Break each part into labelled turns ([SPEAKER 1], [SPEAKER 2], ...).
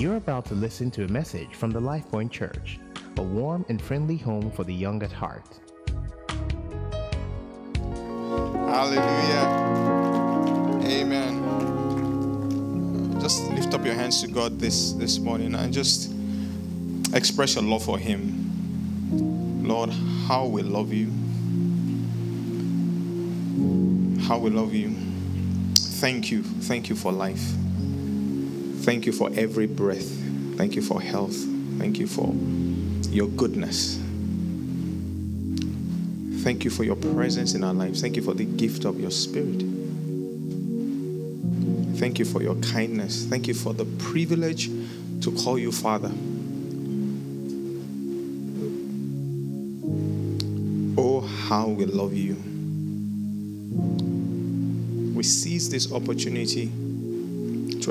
[SPEAKER 1] You're about to listen to a message from the LifePoint Church, a warm and friendly home for the young at heart.
[SPEAKER 2] Hallelujah. Amen. Just lift up your hands to God this, this morning and just express your love for Him. Lord, how we love you. How we love you. Thank you. Thank you for life. Thank you for every breath. Thank you for health. Thank you for your goodness. Thank you for your presence in our lives. Thank you for the gift of your spirit. Thank you for your kindness. Thank you for the privilege to call you Father. Oh, how we love you. We seize this opportunity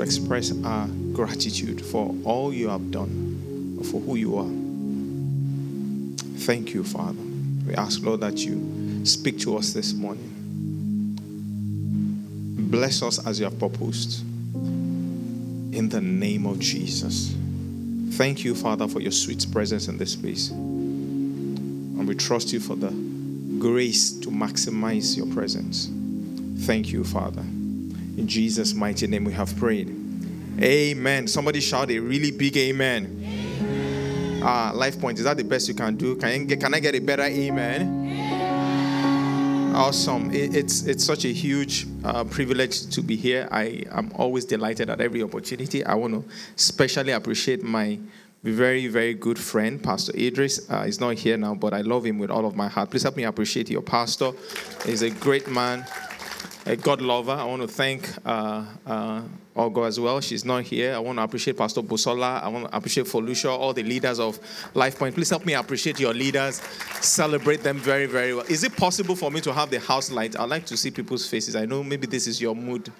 [SPEAKER 2] to express our gratitude for all you have done, for who you are. Thank you, Father. We ask, Lord, that you speak to us this morning. Bless us as you have proposed. In the name of Jesus. Thank you, Father, for your sweet presence in this place. And we trust you for the grace to maximize your presence. Thank you, Father. Jesus' mighty name we have prayed. Amen. Somebody shout a really big amen. Ah, life point. Is that the best you can do? Can I get, can I get a better amen? Awesome. It, it's it's such a huge uh, privilege to be here. I am always delighted at every opportunity. I want to especially appreciate my very very good friend, Pastor Idris. Uh, he's not here now, but I love him with all of my heart. Please help me appreciate your pastor. He's a great man a God lover. I want to thank uh, uh, Ogo as well. She's not here. I want to appreciate Pastor Busola. I want to appreciate Folusha, all the leaders of LifePoint. Please help me appreciate your leaders. Celebrate them very, very well. Is it possible for me to have the house light? I'd like to see people's faces. I know maybe this is your mood.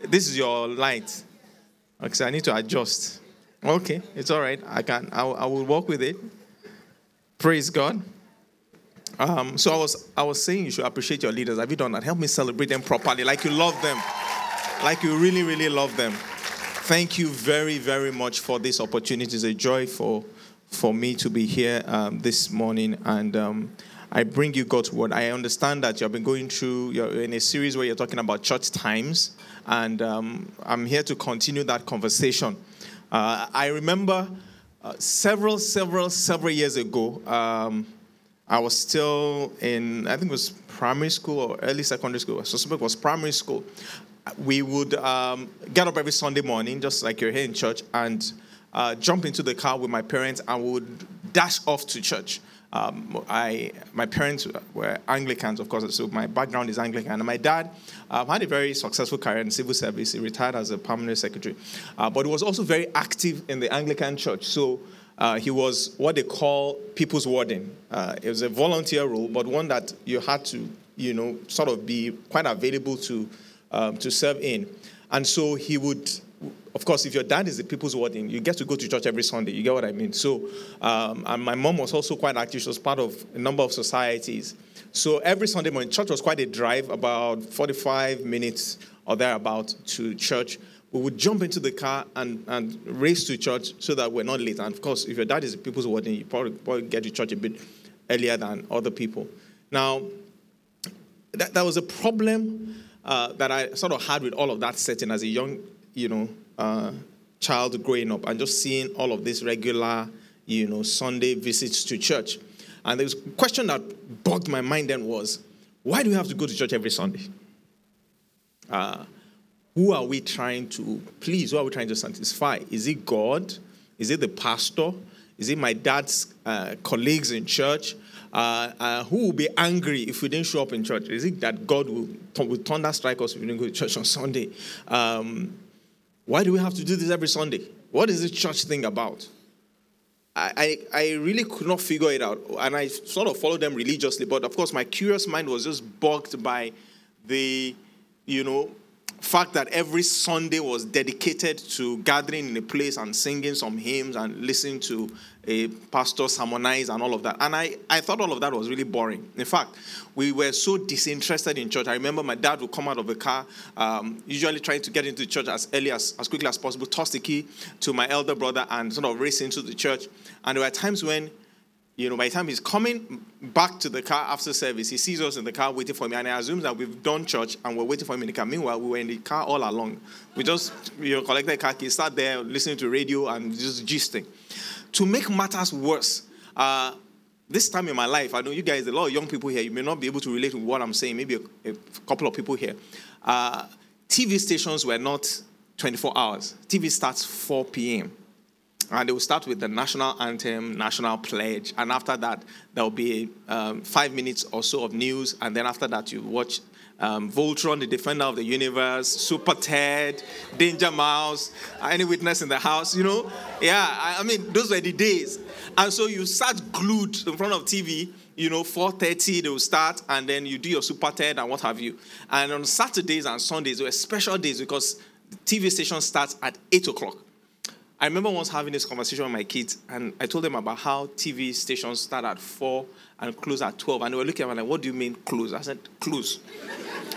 [SPEAKER 2] This is your light. Okay, I need to adjust. Okay, it's all right. I can. I, I will work with it. Praise God. Um, so I was I was saying you should appreciate your leaders. Have you done that? Help me celebrate them properly, like you love them, like you really really love them. Thank you very very much for this opportunity. It's a joy for for me to be here um, this morning, and um, I bring you God's word. I understand that you have been going through. You're in a series where you're talking about church times, and um, I'm here to continue that conversation. Uh, I remember uh, several several several years ago. I was still in, I think it was primary school or early secondary school. So it was primary school. We would um, get up every Sunday morning, just like you're here in church, and uh, jump into the car with my parents and would dash off to church. Um, I, my parents were Anglicans, of course, so my background is Anglican. And my dad um, had a very successful career in civil service. He retired as a permanent secretary, uh, but he was also very active in the Anglican church. So uh, he was what they call people's warden. Uh, it was a volunteer role, but one that you had to, you know, sort of be quite available to um, to serve in. And so he would, of course, if your dad is the people's warden, you get to go to church every Sunday. You get what I mean? So, um, and my mom was also quite active. She was part of a number of societies. So every Sunday morning, church was quite a drive, about 45 minutes or thereabout to church we would jump into the car and, and race to church so that we're not late. And of course, if your dad is a people's warden, you probably, probably get to church a bit earlier than other people. Now, that, that was a problem uh, that I sort of had with all of that setting as a young, you know, uh, child growing up and just seeing all of this regular, you know, Sunday visits to church. And the question that bugged my mind then was, why do we have to go to church every Sunday? Uh, who are we trying to please? Who are we trying to satisfy? Is it God? Is it the pastor? Is it my dad's uh, colleagues in church? Uh, uh, who will be angry if we didn't show up in church? Is it that God will, will thunder strike us if we didn't go to church on Sunday? Um, why do we have to do this every Sunday? What is this church thing about? I, I, I really could not figure it out. And I sort of followed them religiously. But of course, my curious mind was just bogged by the, you know, fact that every Sunday was dedicated to gathering in a place and singing some hymns and listening to a pastor sermonize and all of that. And I, I thought all of that was really boring. In fact, we were so disinterested in church. I remember my dad would come out of the car, um, usually trying to get into the church as early as, as quickly as possible, toss the key to my elder brother and sort of race into the church. And there were times when you know, by the time he's coming back to the car after service, he sees us in the car waiting for me, and I assumes that we've done church and we're waiting for him in the car. Meanwhile, we were in the car all along. We just, you know, collected car keys, sat there listening to radio and just gisting. To make matters worse, uh, this time in my life, I know you guys, a lot of young people here, you may not be able to relate to what I'm saying, maybe a, a couple of people here. Uh, TV stations were not 24 hours. TV starts 4 p.m. And they will start with the national anthem, national pledge, and after that, there will be um, five minutes or so of news, and then after that, you watch um, Voltron, the defender of the universe, SuperTed, Danger Mouse, any witness in the house, you know? Yeah, I, I mean, those were the days. And so you sat glued in front of TV, you know, 4.30 they will start, and then you do your SuperTed and what have you. And on Saturdays and Sundays, were special days because the TV station starts at 8 o'clock. I remember once having this conversation with my kids, and I told them about how TV stations start at 4 and close at 12. And they were looking at me like, What do you mean close? I said, Close.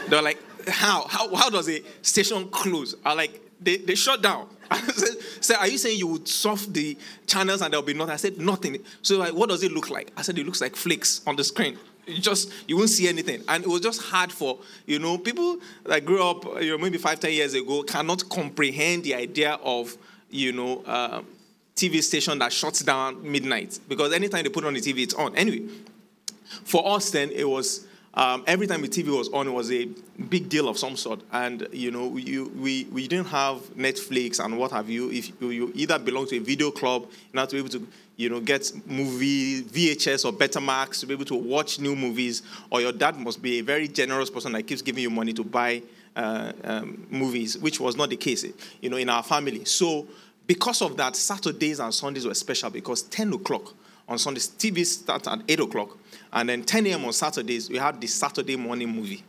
[SPEAKER 2] they were like, How? How, how does a station close? I like, they, they shut down. I said, so Are you saying you would soft the channels and there'll be nothing? I said, Nothing. So, like, what does it look like? I said, It looks like flakes on the screen you just you won't see anything and it was just hard for you know people that grew up you know maybe five ten years ago cannot comprehend the idea of you know, uh, TV station that shuts down midnight because anytime they put on the TV, it's on. Anyway, for us then, it was um, every time the TV was on, it was a big deal of some sort. And you know, you, we we didn't have Netflix and what have you. If you, you either belong to a video club, you have to be able to you know get movie VHS or Betamax to be able to watch new movies, or your dad must be a very generous person that keeps giving you money to buy uh, um, movies, which was not the case, you know, in our family. So because of that, Saturdays and Sundays were special because 10 o'clock on Sundays, TV starts at 8 o'clock, and then 10 a.m. on Saturdays, we had the Saturday morning movie,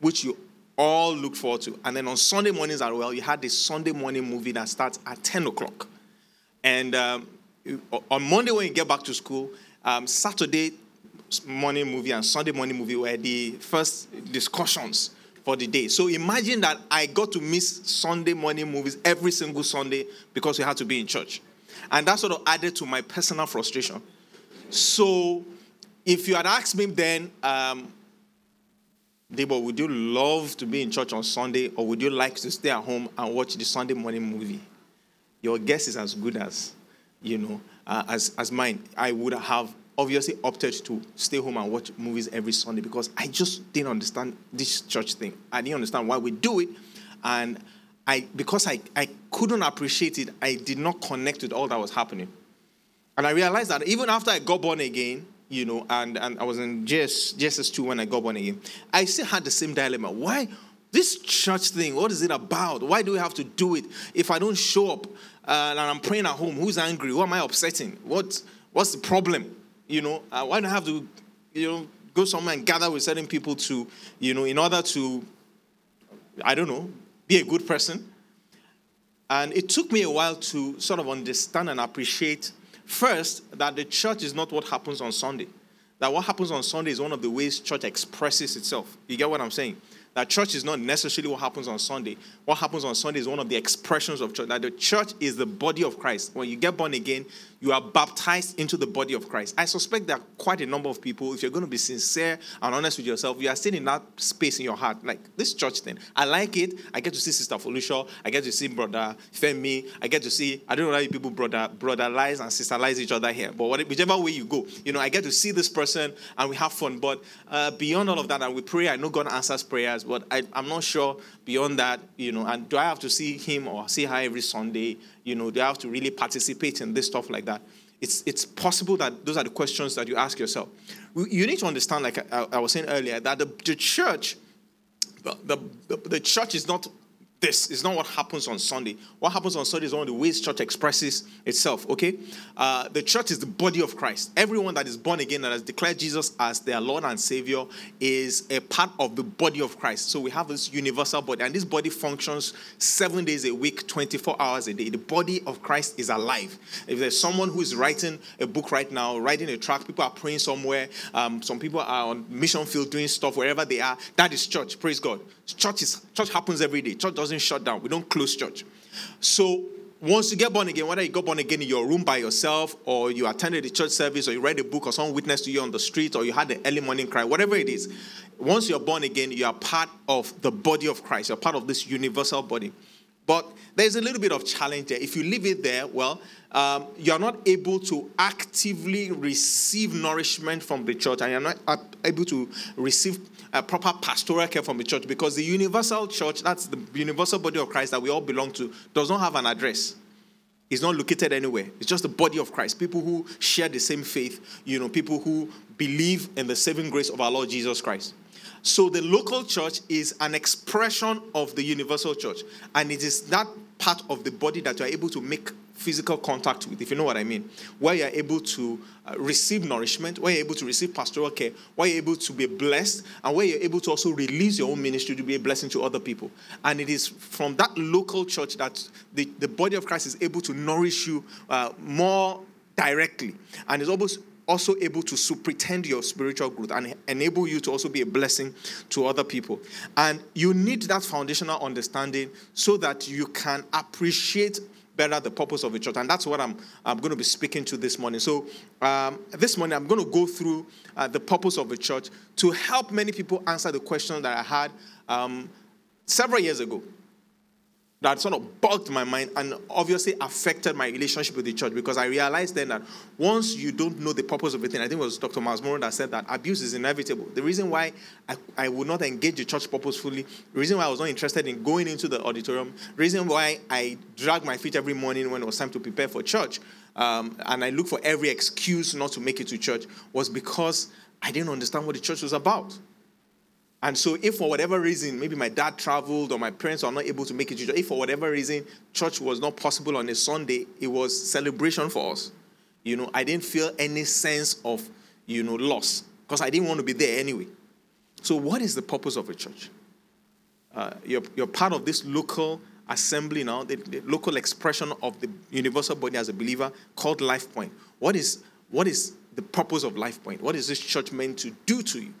[SPEAKER 2] which you all look forward to. And then on Sunday mornings as well, you had the Sunday morning movie that starts at 10 o'clock. And um, on Monday, when you get back to school, um, Saturday morning movie and Sunday morning movie were the first discussions for the day. So imagine that I got to miss Sunday morning movies every single Sunday because we had to be in church. And that sort of added to my personal frustration. So if you had asked me then, um, Debo, would you love to be in church on Sunday or would you like to stay at home and watch the Sunday morning movie? Your guess is as good as, you know, uh, as, as mine. I would have obviously opted to stay home and watch movies every Sunday because I just didn't understand this church thing. I didn't understand why we do it. And I because I, I couldn't appreciate it, I did not connect with all that was happening. And I realized that even after I got born again, you know, and, and I was in JS, JSS2 when I got born again, I still had the same dilemma. Why this church thing, what is it about? Why do we have to do it? If I don't show up uh, and I'm praying at home, who's angry? Who am I upsetting? What, what's the problem? You know, uh, why do I have to, you know, go somewhere and gather with certain people to, you know, in order to, I don't know, be a good person? And it took me a while to sort of understand and appreciate first that the church is not what happens on Sunday. That what happens on Sunday is one of the ways church expresses itself. You get what I'm saying? That church is not necessarily what happens on Sunday. What happens on Sunday is one of the expressions of church. That the church is the body of Christ. When you get born again, you are baptized into the body of Christ. I suspect that quite a number of people, if you're going to be sincere and honest with yourself, you are still in that space in your heart. Like this church thing, I like it. I get to see Sister Felicia. I get to see Brother Femi. I get to see, I don't know how people brother brother lies and sister lies each other here, but whichever way you go, you know, I get to see this person and we have fun. But uh, beyond all of that, and we pray, I know God answers prayers, but I, I'm not sure beyond that, you know, and do I have to see him or see her every Sunday? You know, I have to really participate in this stuff like that? It's, it's possible that those are the questions that you ask yourself. You need to understand, like I, I was saying earlier, that the, the church, the, the, the church is not this. It's not what happens on Sunday. What happens on Sunday is one of the ways church expresses itself, okay? Uh, the church is the body of Christ. Everyone that is born again and has declared Jesus as their Lord and Savior is a part of the body of Christ. So we have this universal body, and this body functions seven days a week, 24 hours a day. The body of Christ is alive. If there's someone who is writing a book right now, writing a track, people are praying somewhere, um, some people are on mission field doing stuff wherever they are, that is church. Praise God. Church, is, church happens every day. Church doesn't shut down. We don't close church. So once you get born again, whether you got born again in your room by yourself, or you attended a church service, or you read a book, or someone witnessed to you on the street, or you had an early morning cry, whatever it is, once you're born again, you are part of the body of Christ. You're part of this universal body. But there's a little bit of challenge there. If you leave it there, well, um, you're not able to actively receive nourishment from the church, and you're not able to receive a proper pastoral care from the church because the universal church, that's the universal body of Christ that we all belong to, does not have an address. It's not located anywhere. It's just the body of Christ. People who share the same faith, you know, people who believe in the saving grace of our Lord Jesus Christ. So the local church is an expression of the universal church, and it is that part of the body that you are able to make physical contact with, if you know what I mean, where you're able to uh, receive nourishment, where you're able to receive pastoral care, where you're able to be blessed, and where you're able to also release your own ministry to be a blessing to other people. And it is from that local church that the, the body of Christ is able to nourish you uh, more directly. And it's almost also able to superintend your spiritual growth and enable you to also be a blessing to other people. And you need that foundational understanding so that you can appreciate better the purpose of the church. And that's what I'm, I'm going to be speaking to this morning. So, um, this morning, I'm going to go through uh, the purpose of the church to help many people answer the question that I had um, several years ago that sort of bugged my mind and obviously affected my relationship with the church because I realized then that once you don't know the purpose of a thing, I think it was Dr. Myles Munroe that said that abuse is inevitable. The reason why I, I would not engage the church purposefully, the reason why I was not interested in going into the auditorium, the reason why I drag my feet every morning when it was time to prepare for church, um, and I look for every excuse not to make it to church was because I didn't understand what the church was about. And so, if for whatever reason, maybe my dad traveled or my parents were not able to make it to church, if for whatever reason church was not possible on a Sunday, it was celebration for us. You know, I didn't feel any sense of, you know, loss because I didn't want to be there anyway. So, what is the purpose of a church? Uh, you're, you're part of this local assembly now, the, the, local expression of the universal body as a believer called Life Point. What is, what is the purpose of Life Point? What is this church meant to do to you,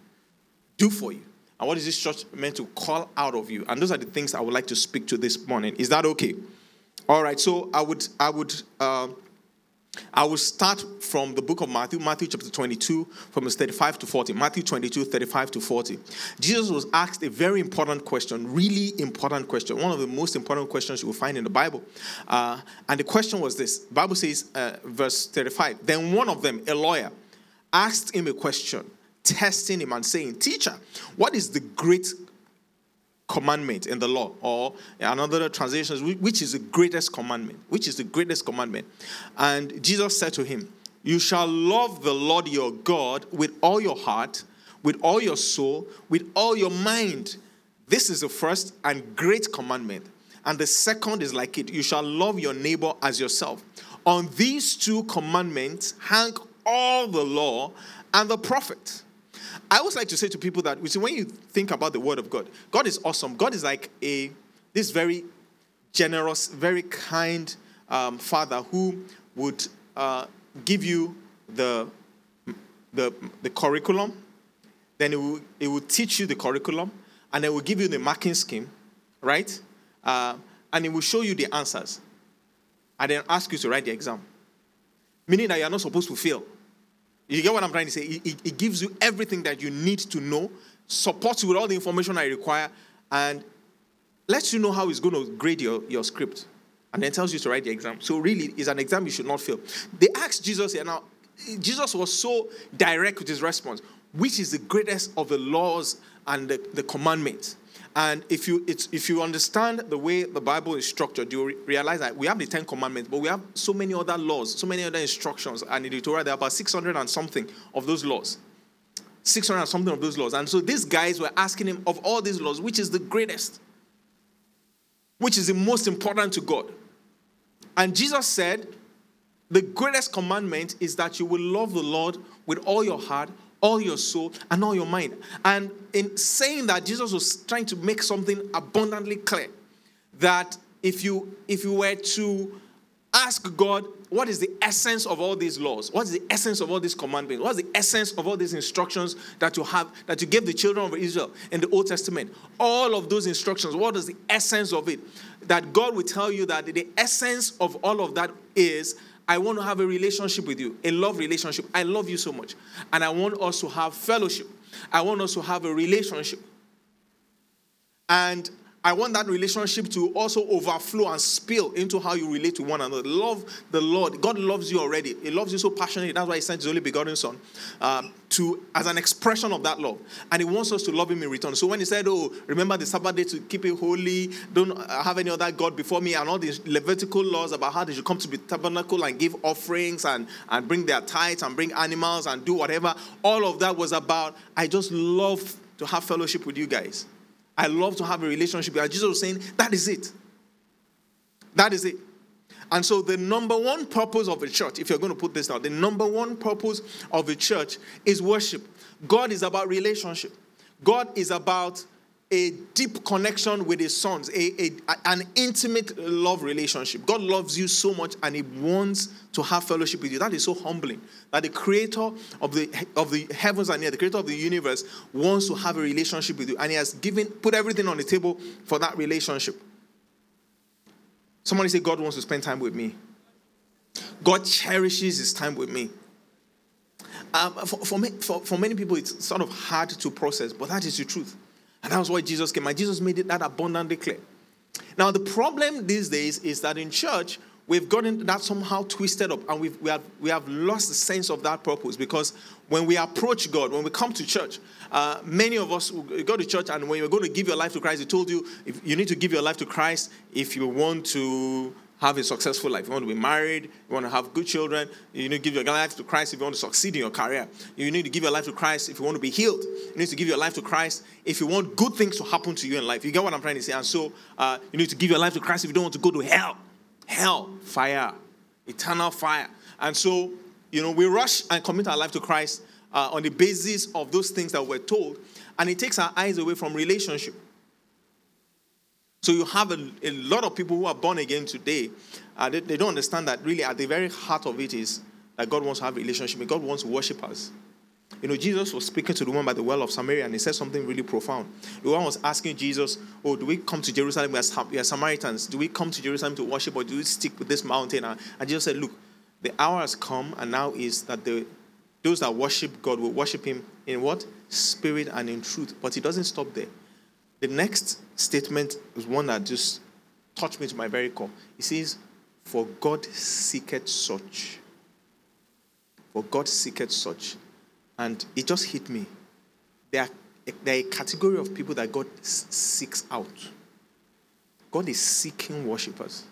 [SPEAKER 2] do for you? And what is this church meant to call out of you? And those are the things I would like to speak to this morning. Is that okay? All right. So I would I would uh, I will start from the book of Matthew, Matthew chapter 22, from verse 35 to 40. Matthew 22, 35 to 40. Jesus was asked a very important question, really important question, one of the most important questions you will find in the Bible. Uh, and the question was this Bible says, uh, verse 35, then one of them, a lawyer, asked him a question testing him and saying, Teacher, what is the great commandment in the law? Or another translation, which is the greatest commandment? Which is the greatest commandment? And Jesus said to him, You shall love the Lord your God with all your heart, with all your soul, with all your mind. This is the first and great commandment. And the second is like it you shall love your neighbor as yourself. On these two commandments hang all the law and the prophets. I always like to say to people that when you think about the Word of God, God is awesome. God is like a this very generous, very kind um, Father who would uh, give you the the the curriculum, then it will it will teach you the curriculum, and it will give you the marking scheme, right? Uh, and it will show you the answers, and then ask you to write the exam, meaning that you are not supposed to fail. You get what I'm trying to say? It, it, gives you everything that you need to know, supports you with all the information I require, and lets you know how it's going to grade your, your script. And then tells you to write the exam. So, really, it's an exam you should not fail. They asked Jesus here now, Jesus was so direct with his response, which is the greatest of the laws and the, the commandments? And if you if you understand the way the Bible is structured, you realize that we have the Ten Commandments, but we have so many other laws, so many other instructions. And in the Torah, there are about 600 and something of those laws. 600 and something of those laws. And so these guys were asking him of all these laws, which is the greatest? which is the most important to God. And Jesus said, the greatest commandment is that you will love the Lord with all your heart, all your soul, and all your mind. And in saying that, Jesus was trying to make something abundantly clear that if you if you were to ask God, what is the essence of all these laws? What is the essence of all these commandments? What is the essence of all these instructions that you have, that you gave the children of Israel in the Old Testament? All of those instructions, what is the essence of it? That God will tell you that the essence of all of that is I want to have a relationship with you, a love relationship. I love you so much. And I want us to have fellowship. I want us to have a relationship. And I want that relationship to also overflow and spill into how you relate to one another. Love the Lord. God loves you already. He loves you so passionately. That's why He sent His only begotten Son um, to as an expression of that love, and He wants us to love Him in return. So when He said, "Oh, remember the Sabbath day to keep it holy. Don't have any other god before me," and all these Levitical laws about how they should come to the tabernacle and give offerings and and bring their tithes and bring animals and do whatever. All of that was about. I just love to have fellowship with you guys. I love to have a relationship. And Jesus was saying, that is it. That is it. And so, the number one purpose of a church, if you're going to put this down, the number one purpose of a church is worship. God is about relationship. God is about a deep connection with his sons, a, a, an intimate love relationship. God loves you so much and he wants to have fellowship with you. That is so humbling. That the creator of the of the heavens and the earth, the creator of the universe, wants to have a relationship with you. And he has given put everything on the table for that relationship. Somebody say, God wants to spend time with me. God cherishes his time with me. Um, for, for, me, for, for many people, it's sort of hard to process, but that is the truth. And that was why Jesus came. And Jesus made it that abundantly clear. Now, the problem these days is that in church, we've gotten that somehow twisted up and we've, we, have, we have lost the sense of that purpose because when we approach God, when we come to church, uh, many of us go to church and when you're going to give your life to Christ, He told you if you need to give your life to Christ if you want to have a successful life. You want to be married, you want to have good children, you need to give your life to Christ if you want to succeed in your career. You need to give your life to Christ if you want to be healed. You need to give your life to Christ if you want good things to happen to you in life. You get what I'm trying to say? And so uh, you need to give your life to Christ if you don't want to go to hell. Hell, fire, eternal fire. And so, you know, we rush and commit our life to Christ uh, on the basis of those things that we're told. And it takes our eyes away from relationship. So you have a, a lot of people who are born again today. Uh, they, they, don't understand that really at the very heart of it is that God wants to have a relationship God wants to worship us. You know, Jesus was speaking to the woman by the well of Samaria and he said something really profound. The woman was asking Jesus, Oh, do we come to Jerusalem? We are Samaritans. Do we come to Jerusalem to worship or do we stick with this mountain? And Jesus said, Look, the hour has come and now is that the, those that worship God will worship him in what? Spirit and in truth. But he doesn't stop there. The next statement is one that just touched me to my very core. He says, For God seeketh such. For God seeketh such. And it just hit me. There are, there are a category of people that God seeks out. God is seeking worshippers.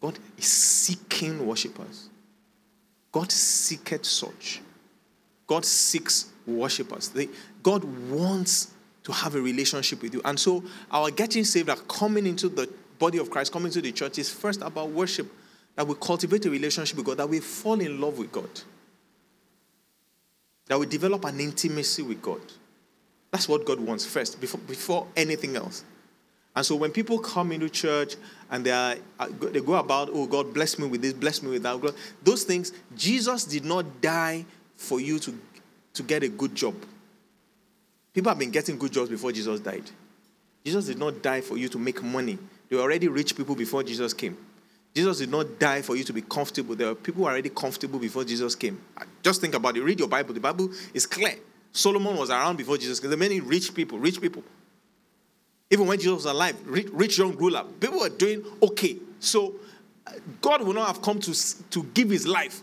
[SPEAKER 2] God is seeking worshippers. God seeketh such. God seeks worshippers. God wants to have a relationship with you. And so, our getting saved, our coming into the body of Christ, coming to the church, is first about worship. That we cultivate a relationship with God, that we fall in love with God, that we develop an intimacy with God. That's what God wants first, before, before anything else. And so when people come into church and they, are, uh, they go about, oh, God bless me with this, bless me with that, those things, Jesus did not die for you to, to get a good job. People have been getting good jobs before Jesus died. Jesus did not die for you to make money. There were already rich people before Jesus came. Jesus did not die for you to be comfortable. There were people already comfortable before Jesus came. Just think about it. Read your Bible. The Bible is clear. Solomon was around before Jesus. Came. There are many rich people, rich people. Even when Jesus was alive, rich, rich young ruler, people were doing okay. So uh, God will not have come to, to give his life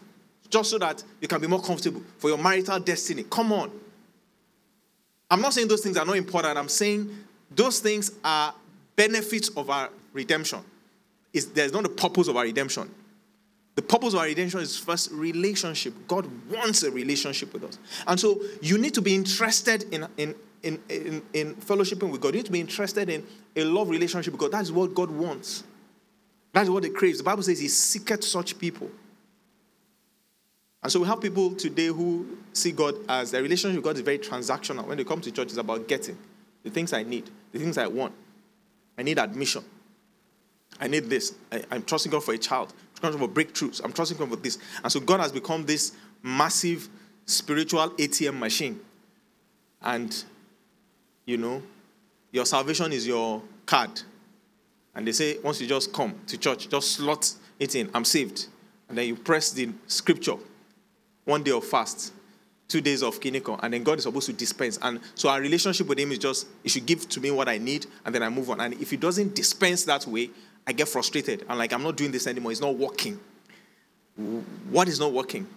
[SPEAKER 2] just so that you can be more comfortable for your marital destiny. Come on. I'm not saying those things are not important. I'm saying those things are benefits of our redemption. It's, there's not the purpose of our redemption. The purpose of our redemption is first relationship. God wants a relationship with us. And so you need to be interested in, in, in, in, in fellowshipping with God. You need to be interested in a love relationship because that's what God wants. That's what He craves. The Bible says He seeketh such people. And so we have people today who see God as their relationship with God is very transactional. When they come to church, it's about getting the things I need, the things I want. I need admission. I need this. I, am trusting God for a child. I'm trusting God for breakthroughs. I'm trusting God for this. And so God has become this massive spiritual ATM machine. And, you know, your salvation is your card. And they say, once you just come to church, just slot it in, I'm saved. And then you press the scripture, one day of fast, two days of kiniko, and then God is supposed to dispense. And so our relationship with Him is just, He should give to me what I need, and then I move on. And if He doesn't dispense that way, I get frustrated. I'm like, I'm not doing this anymore. It's not working. What is not working?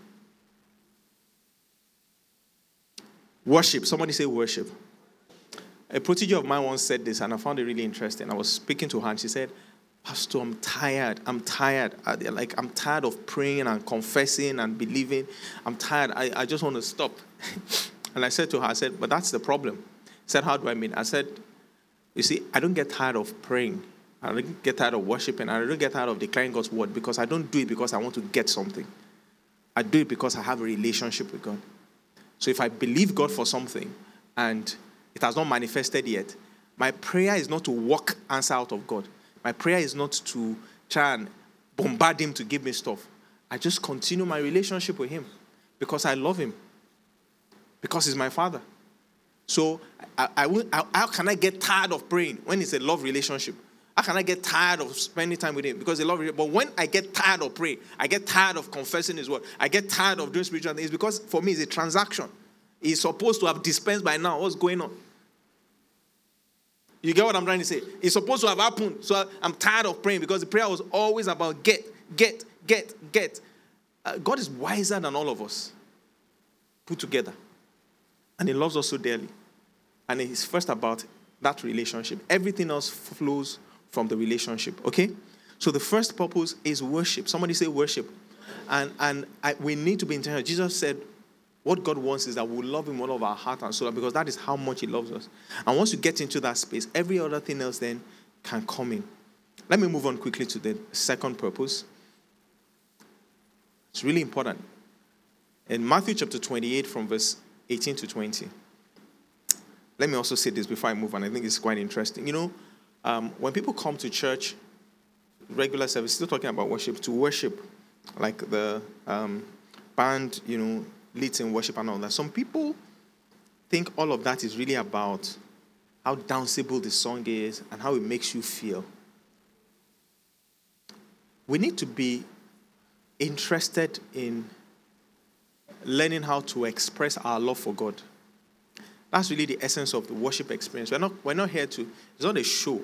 [SPEAKER 2] Worship. Somebody say worship. A protege of mine once said this, and I found it really interesting. I was speaking to her, and she said, Pastor, I'm tired. I'm tired. I, like, I'm tired of praying and confessing and believing. I'm tired. I, I just want to stop. and I said to her, I said, But that's the problem. I said, How do I mean? I said, You see, I don't get tired of praying. I don't get tired of worshiping. I don't get tired of declaring God's word because I don't do it because I want to get something. I do it because I have a relationship with God. So if I believe God for something and it has not manifested yet, my prayer is not to walk answer out of God. My prayer is not to try and bombard Him to give me stuff. I just continue my relationship with Him because I love Him, because He's my Father. So I, I, I, how can I get tired of praying when it's a love relationship? How can I get tired of spending time with Him? Because I love Him. But when I get tired of praying, I get tired of confessing His word, I get tired of doing spiritual things because for me it's a transaction. He's supposed to have dispensed by now. What's going on? You get what I'm trying to say? It's supposed to have happened. So I'm tired of praying because the prayer was always about get, get, get, get. Uh, God is wiser than all of us put together. And He loves us so dearly. And it's first about that relationship. Everything else flows from the relationship. Okay? So the first purpose is worship. Somebody say worship. And, and I, we need to be intentional. Jesus said, what God wants is that we love Him with all of our heart and soul because that is how much He loves us. And once you get into that space, every other thing else then can come in. Let me move on quickly to the second purpose. It's really important. In Matthew chapter 28, from verse 18 to 20. Let me also say this before I move on. I think it's quite interesting. You know, um, when people come to church, regular service, still talking about worship, to worship, like the um, band, you know, leads in worship and all that. Some people think all of that is really about how danceable the song is and how it makes you feel. We need to be interested in learning how to express our love for God. That's really the essence of the worship experience. We're not, we're not here to, it's not a show.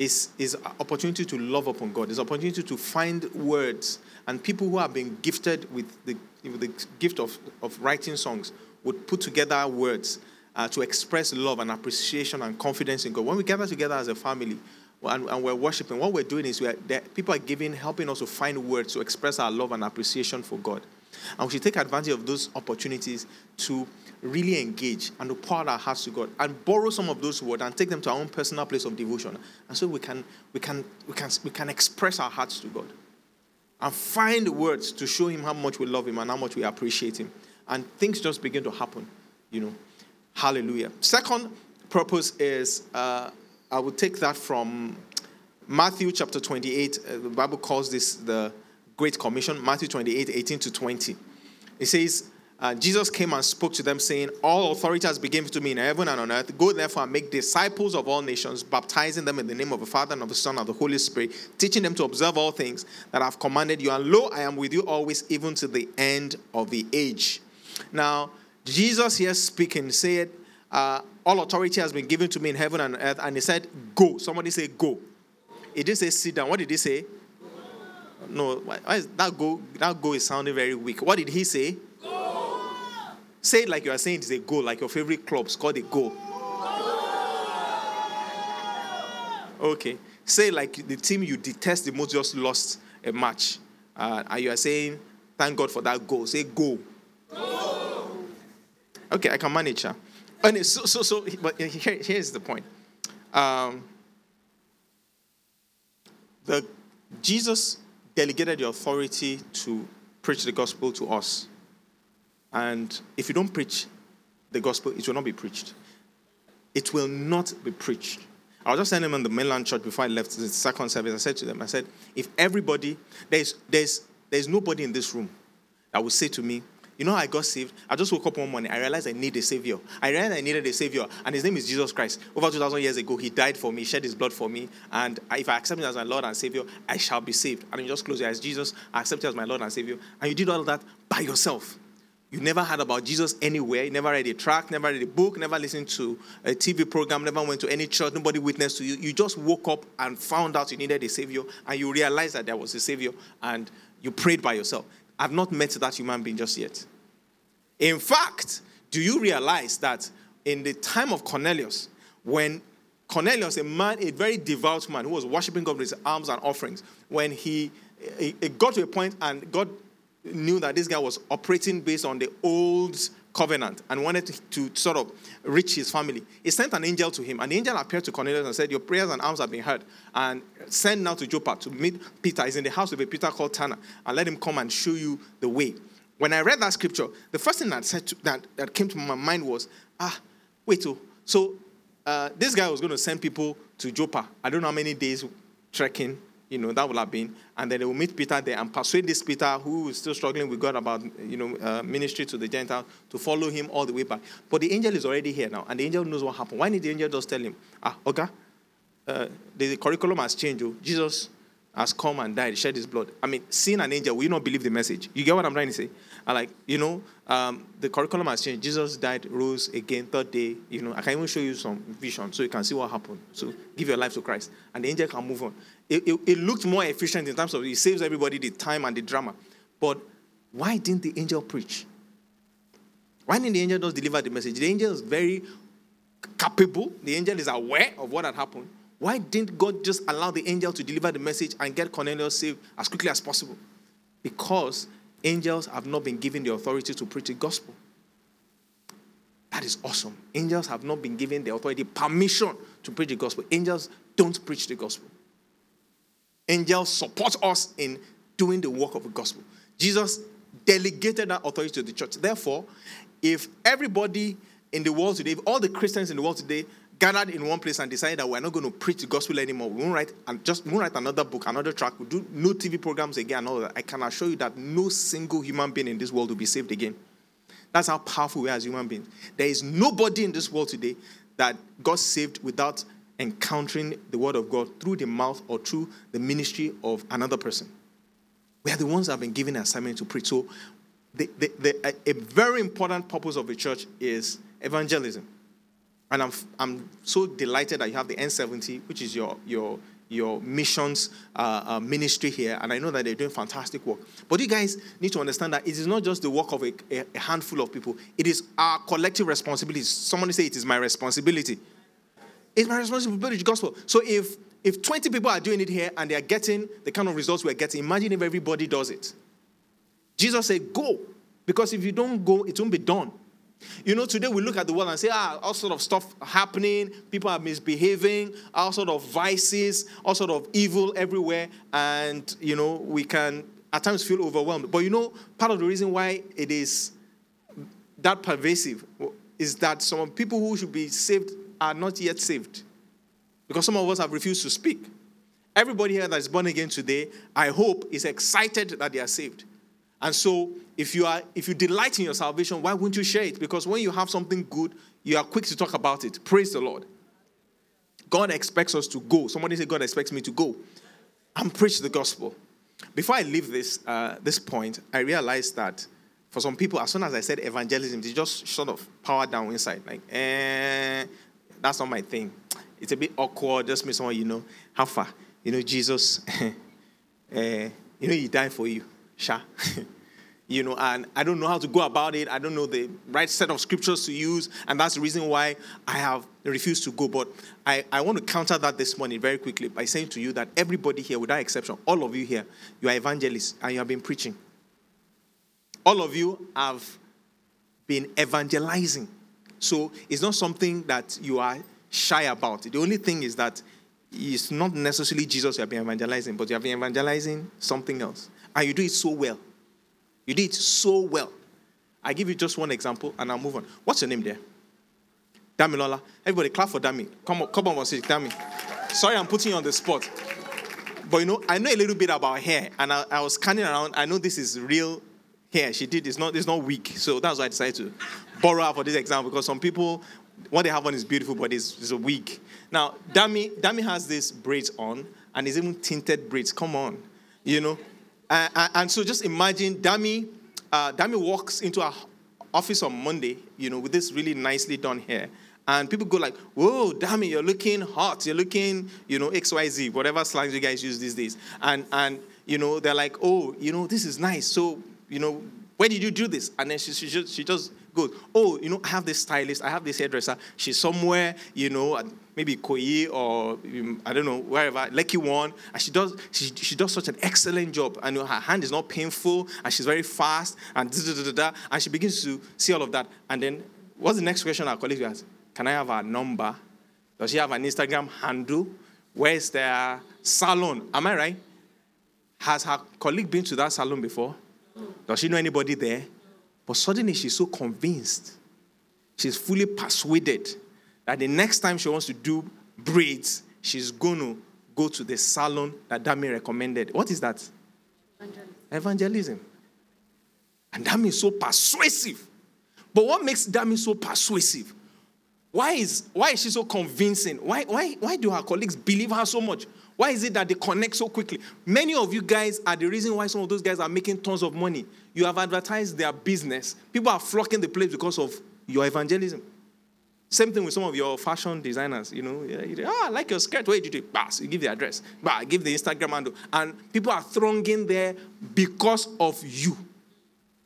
[SPEAKER 2] It's an opportunity to love upon God. An opportunity to find words. And people who have been gifted with the the gift of, of writing songs, would put together words uh, to express love and appreciation and confidence in God. When we gather together as a family and, and we're worshiping, what we're doing is we're, people are giving, helping us to find words to express our love and appreciation for God. And we should take advantage of those opportunities to really engage and to pour our hearts to God and borrow some of those words and take them to our own personal place of devotion. And so we can, we can, we can, we can express our hearts to God and find words to show him how much we love him and how much we appreciate him. And things just begin to happen, you know. Hallelujah. Second purpose is uh, I will take that from Matthew chapter 28. Uh, the Bible calls this the Great Commission, Matthew 28, 18 to 20. It says, uh, Jesus came and spoke to them, saying, All authority has been given to me in heaven and on earth. Go therefore and make disciples of all nations, baptizing them in the name of the Father and of the Son and of the Holy Spirit, teaching them to observe all things that I've commanded you. And lo, I am with you always, even to the end of the age. Now, Jesus here speaking said, uh, All authority has been given to me in heaven and earth. And he said, Go. Somebody say, Go. He didn't say sit down. What did he say? No, why is that go? That go is sounding very weak. What did he say? Say it like you are saying it's a goal, like your favorite club scored a goal. Okay. Say like the team you detest the most just lost a match. Uh, and you are saying, thank God for that goal. Say go. Okay, I can manage her. And so, so, so, but here, here's the point. Um, the Jesus delegated the authority to preach the gospel to us. And if you don't preach the gospel, it will not be preached. It will not be preached. I was just telling them in the mainland church before I left the second service. I said to them, I said, if everybody, there's, there's, there's nobody in this room that will say to me, you know I got saved? I just woke up one morning. I realized I need a savior. I realized I needed a savior, and his name is Jesus Christ. Over 2,000 years ago, he died for me, shed his blood for me, and if I accept him as my Lord and Savior, I shall be saved. And you just close your eyes, Jesus, I accept you as my Lord and Savior. And you did all that by yourself. You never heard about Jesus anywhere. You never read a tract, never read a book, never listened to a TV program, never went to any church, nobody witnessed to you. You just woke up and found out you needed a Savior, and you realized that there was a Savior, and you prayed by yourself. I've not met that human being just yet. In fact, do you realize that in the time of Cornelius, when Cornelius, a man, a very devout man who was worshiping God with his alms and offerings, when he, it got to a point and God knew that this guy was operating based on the old covenant and wanted to, to, sort of reach his family. He sent an angel to him, and the angel appeared to Cornelius and said, Your prayers and alms have been heard. And send now to Joppa to meet Peter. He's in the house of a Peter called Tanner, and let him come and show you the way. When I read that scripture, the first thing that, to, that, that came to my mind was, ah, wait, oh, so uh, this guy was going to send people to Joppa. I don't know how many days trekking, you know, that would have been. And then they will meet Peter there and persuade this Peter, who is still struggling with God about, you know, uh, ministry to the Gentiles, to follow him all the way back. But the angel is already here now, and the angel knows what happened. Why did the angel just tell him, ah, okay, uh, the curriculum has changed. Oh. Jesus has come and died, shed his blood. I mean, seeing an angel, will you not believe the message? You get what I'm trying to say? Like, you know, um, the curriculum has changed. Jesus died, rose again, third day. You know, I can even show you some vision so you can see what happened. So give your life to Christ. And the angel can move on. It, it, it looked more efficient in terms of it saves everybody the time and the drama. But why didn't the angel preach? Why didn't the angel just deliver the message? The angel is very capable. The angel is aware of what had happened. Why didn't God just allow the angel to deliver the message and get Cornelius saved as quickly as possible? Because angels have not been given the authority to preach the gospel. That is awesome. Angels have not been given the authority, permission to preach the gospel. Angels don't preach the gospel. Angels support us in doing the work of the gospel. Jesus delegated that authority to the church. Therefore, if everybody in the world today, if all the Christians in the world today gathered in one place and decided that we're not going to preach the gospel anymore. We won't write and just we won't write another book, another track. We'll do no TV programs again. All that. I can assure you that no single human being in this world will be saved again. That's how powerful we are as human beings. There is nobody in this world today that got saved without encountering the word of God through the mouth or through the ministry of another person. We are the ones that have been given an assignment to preach. So, the, the, the, a, a very important purpose of the church is evangelism. And I'm, I'm so delighted that you have the N70, which is your, your, your missions uh, uh, ministry here. And I know that they're doing fantastic work. But you guys need to understand that it is not just the work of a, a handful of people, it is our collective responsibility. Somebody say, It is my responsibility. It's my responsibility to gospel. So if if 20 people are doing it here and they are getting the kind of results we're getting, imagine if everybody does it. Jesus said, Go. Because if you don't go, it won't be done. You know, today we look at the world and say, ah, all sort of stuff happening, people are misbehaving, all sort of vices, all sort of evil everywhere, and you know, we can at times feel overwhelmed. But you know, part of the reason why it is that pervasive is that some people who should be saved are not yet saved. Because some of us have refused to speak. Everybody here that is born again today, I hope, is excited that they are saved. And so, if you are if you delight in your salvation, why wouldn't you share it? Because when you have something good, you are quick to talk about it. Praise the Lord. God expects us to go. Somebody say, God expects me to go and preach the gospel. Before I leave this uh, this point, I realized that for some people, as soon as I said evangelism, they just sort of power down inside. Like, eh, that's not my thing. It's a bit awkward. Just me someone you know. How far? You know, Jesus, eh, you know, he died for you. Sha. you know, and I don't know how to go about it. I don't know the right set of scriptures to use, and that's the reason why I have refused to go. But I, I want to counter that this morning very quickly by saying to you that everybody here, without exception, all of you here, you are evangelists and you have been preaching. All of you have been evangelizing. So it's not something that you are shy about. The only thing is that it's not necessarily Jesus you have been evangelizing, but you have been evangelizing something else. And you do it so well. You do it so well. I give you just one example and I'll move on. What's your name there? Damilola. Everybody clap for Dami. Come on, come on, say Dami. Sorry, I'm putting you on the spot. But you know, I know a little bit about hair, and I, I was scanning around. I know this is real hair. She did. It's not. It's not weak. So that's why I decided to borrow her for this example because some people, what they have on is beautiful, but it's, it's a wig. Now, Dami, Dami has this braids on, and it's even tinted braids. Come on, you know. And so just imagine Dami. Uh, Dami walks into our office on Monday, you know, with this really nicely done hair and people go like, "Whoa, damn it, you're looking hot. You're looking, you know, X, Y, Z, whatever slangs you guys use these days." And and you know, they're like, "Oh, you know, this is nice. So, you know, where did you do this?" And then she she just, she just goes, "Oh, you know, I have this stylist. I have this hairdresser. She's somewhere, you know, maybe Koyi or um, I don't know wherever, Lekki One, and she does she, she does such an excellent job. And her hand is not painful, and she's very fast, and da, da, da, da, and she begins to see all of that. And then, what's the next question our colleague ask? Can I have her number? Does she have an Instagram handle? Where's their salon? Am I right? Has her colleague been to that salon before? Does she know anybody there? But suddenly she's so convinced. She's fully persuaded that the next time she wants to do braids, she's going to go to the salon that Dami recommended. What is that? Evangelism. Evangelism. And Dami is so persuasive. But what makes Dami so persuasive? Why is, why is she so convincing? Why, why, why do her colleagues believe her so much? Why is it that they connect so quickly? Many of you guys are the reason why some of those guys are making tons of money. You have advertised their business. People are flocking the place because of your evangelism. Same thing with some of your fashion designers. You know, you oh, I like your skirt. Where did you do you give the address. Bah, give the Instagram handle. And people are thronging there because of you.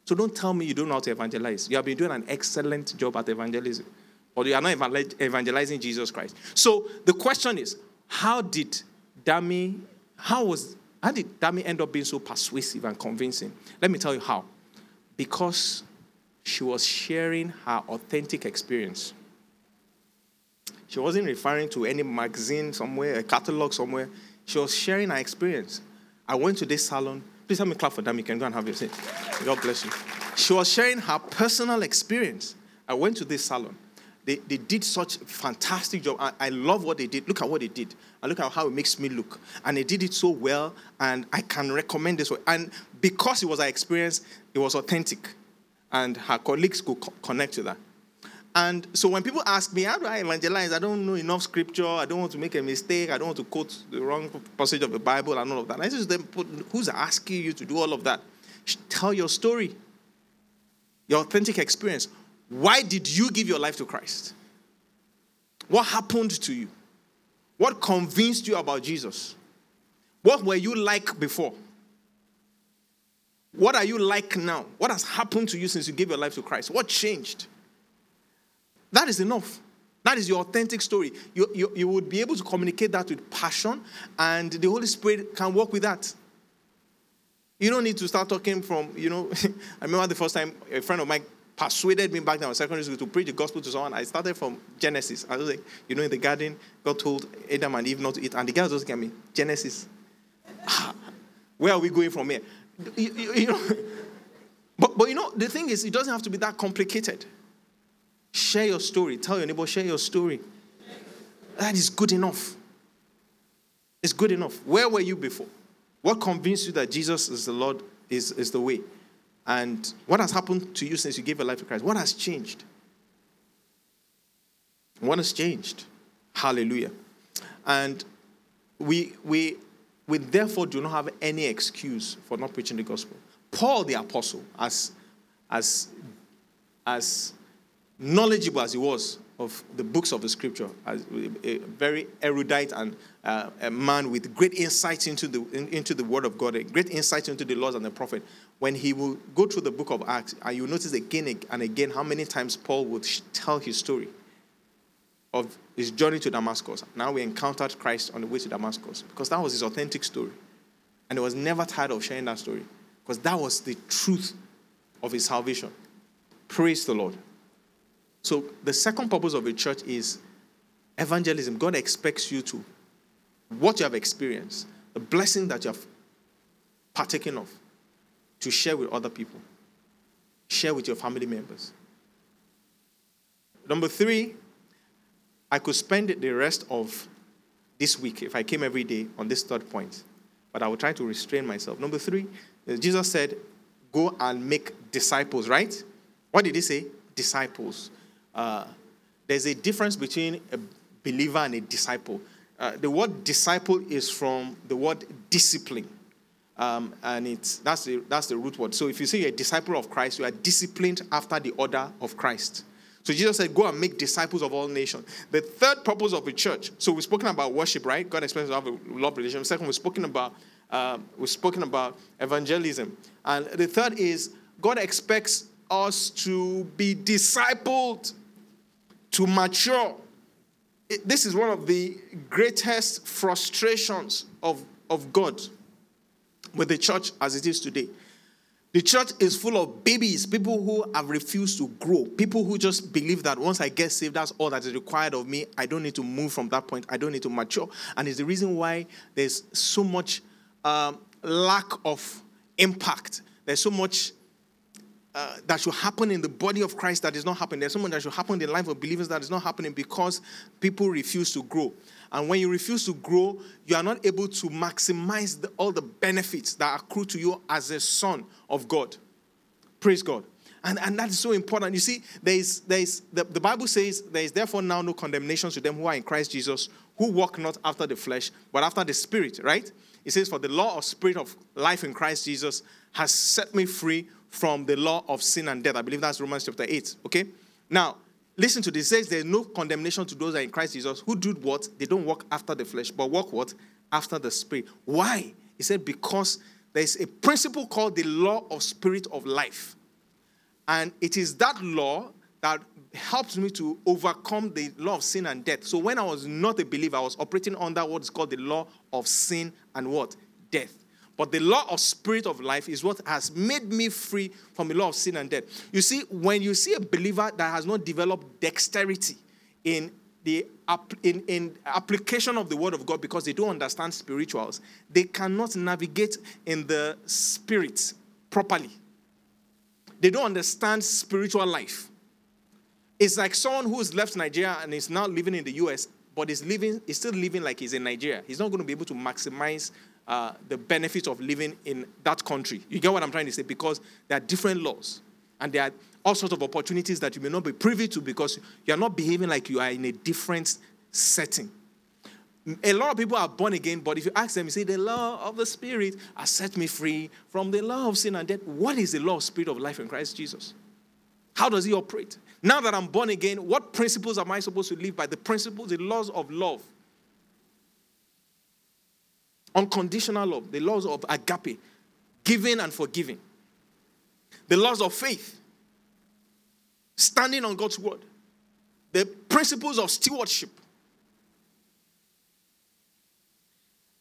[SPEAKER 2] So don't tell me you don't know how to evangelize. You have been doing an excellent job at evangelism or you are not evangelizing Jesus Christ. So the question is, how did Dami, how was, how did Dami end up being so persuasive and convincing? Let me tell you how. Because she was sharing her authentic experience. She wasn't referring to any magazine somewhere, a catalog somewhere. She was sharing her experience. I went to this salon. Please help me clap for Dami. You can go and have your seat. God bless you. She was sharing her personal experience. I went to this salon. They, they did such fantastic job. I, I love what they did. Look at what they did. And look at how it makes me look. And they did it so well. And I can recommend this. And because it was our experience, it was authentic. And her colleagues could co- connect to that. And so when people ask me, how do I evangelize? I don't know enough scripture. I don't want to make a mistake. I don't want to quote the wrong passage of the Bible and all of that. I just them, who's asking you to do all of that? Tell your story, your authentic experience. Why did you give your life to Christ? What happened to you? What convinced you about Jesus? What were you like before? What are you like now? What has happened to you since you gave your life to Christ? What changed? That is enough. That is your authentic story. You, you, you would be able to communicate that with passion, and the Holy Spirit can work with that. You don't need to start talking from, you know, I remember the first time a friend of mine persuaded me back then in secondary school to preach the gospel to someone. I started from Genesis. I was like, you know, in the garden, God told Adam and Eve not to eat. And the guy just at me, Genesis. Where are we going from here? You, you, you know, but, but you know, the thing is, it doesn't have to be that complicated. Share your story. Tell your neighbor, share your story. That is good enough. It's good enough. Where were you before? What convinced you that Jesus is the Lord, is, is the way? And what has happened to you since you gave your life to Christ? What has changed? What has changed? Hallelujah. And we, we, we therefore do not have any excuse for not preaching the gospel. Paul the apostle, as, as, as knowledgeable as he was of the books of the scripture, as a very erudite and uh, a man with great insight into the, into the word of God, a great insight into the laws and the prophet, when he will go through the book of Acts, and you notice again and again how many times Paul would tell his story of his journey to Damascus. Now we encountered Christ on the way to Damascus because that was his authentic story. And he was never tired of sharing that story because that was the truth of his salvation. Praise the Lord. So the second purpose of a church is evangelism. God expects you to what you have experienced, the blessing that you have partaken of, to share with other people, share with your family members. Number three, I could spend the rest of this week if I came every day on this third point, but I will try to restrain myself. Number three, Jesus said, Go and make disciples, right? What did he say? Disciples. Uh, there's a difference between a believer and a disciple. Uh, the word disciple is from the word discipline. Um, and it's that's the that's the root word. So if you say you're a disciple of Christ, you are disciplined after the order of Christ. So Jesus said, Go and make disciples of all nations. The third purpose of a church. So we've spoken about worship, right? God expects us to have a love relationship. Second, we've spoken about uh, we've spoken about evangelism. And the third is God expects us to be discipled, to mature. It, this is one of the greatest frustrations of, of God with the church as it is today. The church is full of babies, people who have refused to grow, people who just believe that once I get saved, that's all that is required of me. I don't need to move from that point. I don't need to mature. And it's the reason why there's so much um, lack of impact. There's so much uh, that should happen in the body of Christ that is not happening. There's so much that should happen in the life of believers that is not happening because people refuse to grow. And when you refuse to grow, you are not able to maximize the, all the benefits that accrue to you as a son of God. Praise God. And, and that is so important. You see, there is, there is, the, the Bible says there is therefore now no condemnation to them who are in Christ Jesus, who walk not after the flesh, but after the Spirit, right? It says, For the law of spirit of life in Christ Jesus has set me free from the law of sin and death. I believe that's Romans chapter 8. Okay? Now, listen to this. It says there's no condemnation to those that are in Christ Jesus who do what? They don't walk after the flesh, but walk what? After the spirit. Why? He said, Because there's a principle called the law of spirit of life. And it is that law that helps me to overcome the law of sin and death. So when I was not a believer, I was operating under what is called the law of sin and what? Death. But the law of spirit of life is what has made me free from the law of sin and death. You see, when you see a believer that has not developed dexterity in the in, in application of the word of God because they don't understand spirituals, they cannot navigate in the spirit properly. They don't understand spiritual life. It's like someone who's left Nigeria and is now living in the US, but is living is still living like he's in Nigeria. He's not going to be able to maximize uh, the benefits of living in that country. You get what I'm trying to say? Because there are different laws and there are all sorts of opportunities that you may not be privy to because you're not behaving like you are in a different setting. A lot of people are born again, but if you ask them, you say, The law of the Spirit has set me free from the law of sin and death. What is the law of spirit of life in Christ Jesus? How does he operate? Now that I'm born again, what principles am I supposed to live by? The principles, the laws of love. Unconditional love, the laws of agape, giving and forgiving. The laws of faith, standing on God's word. The principles of stewardship.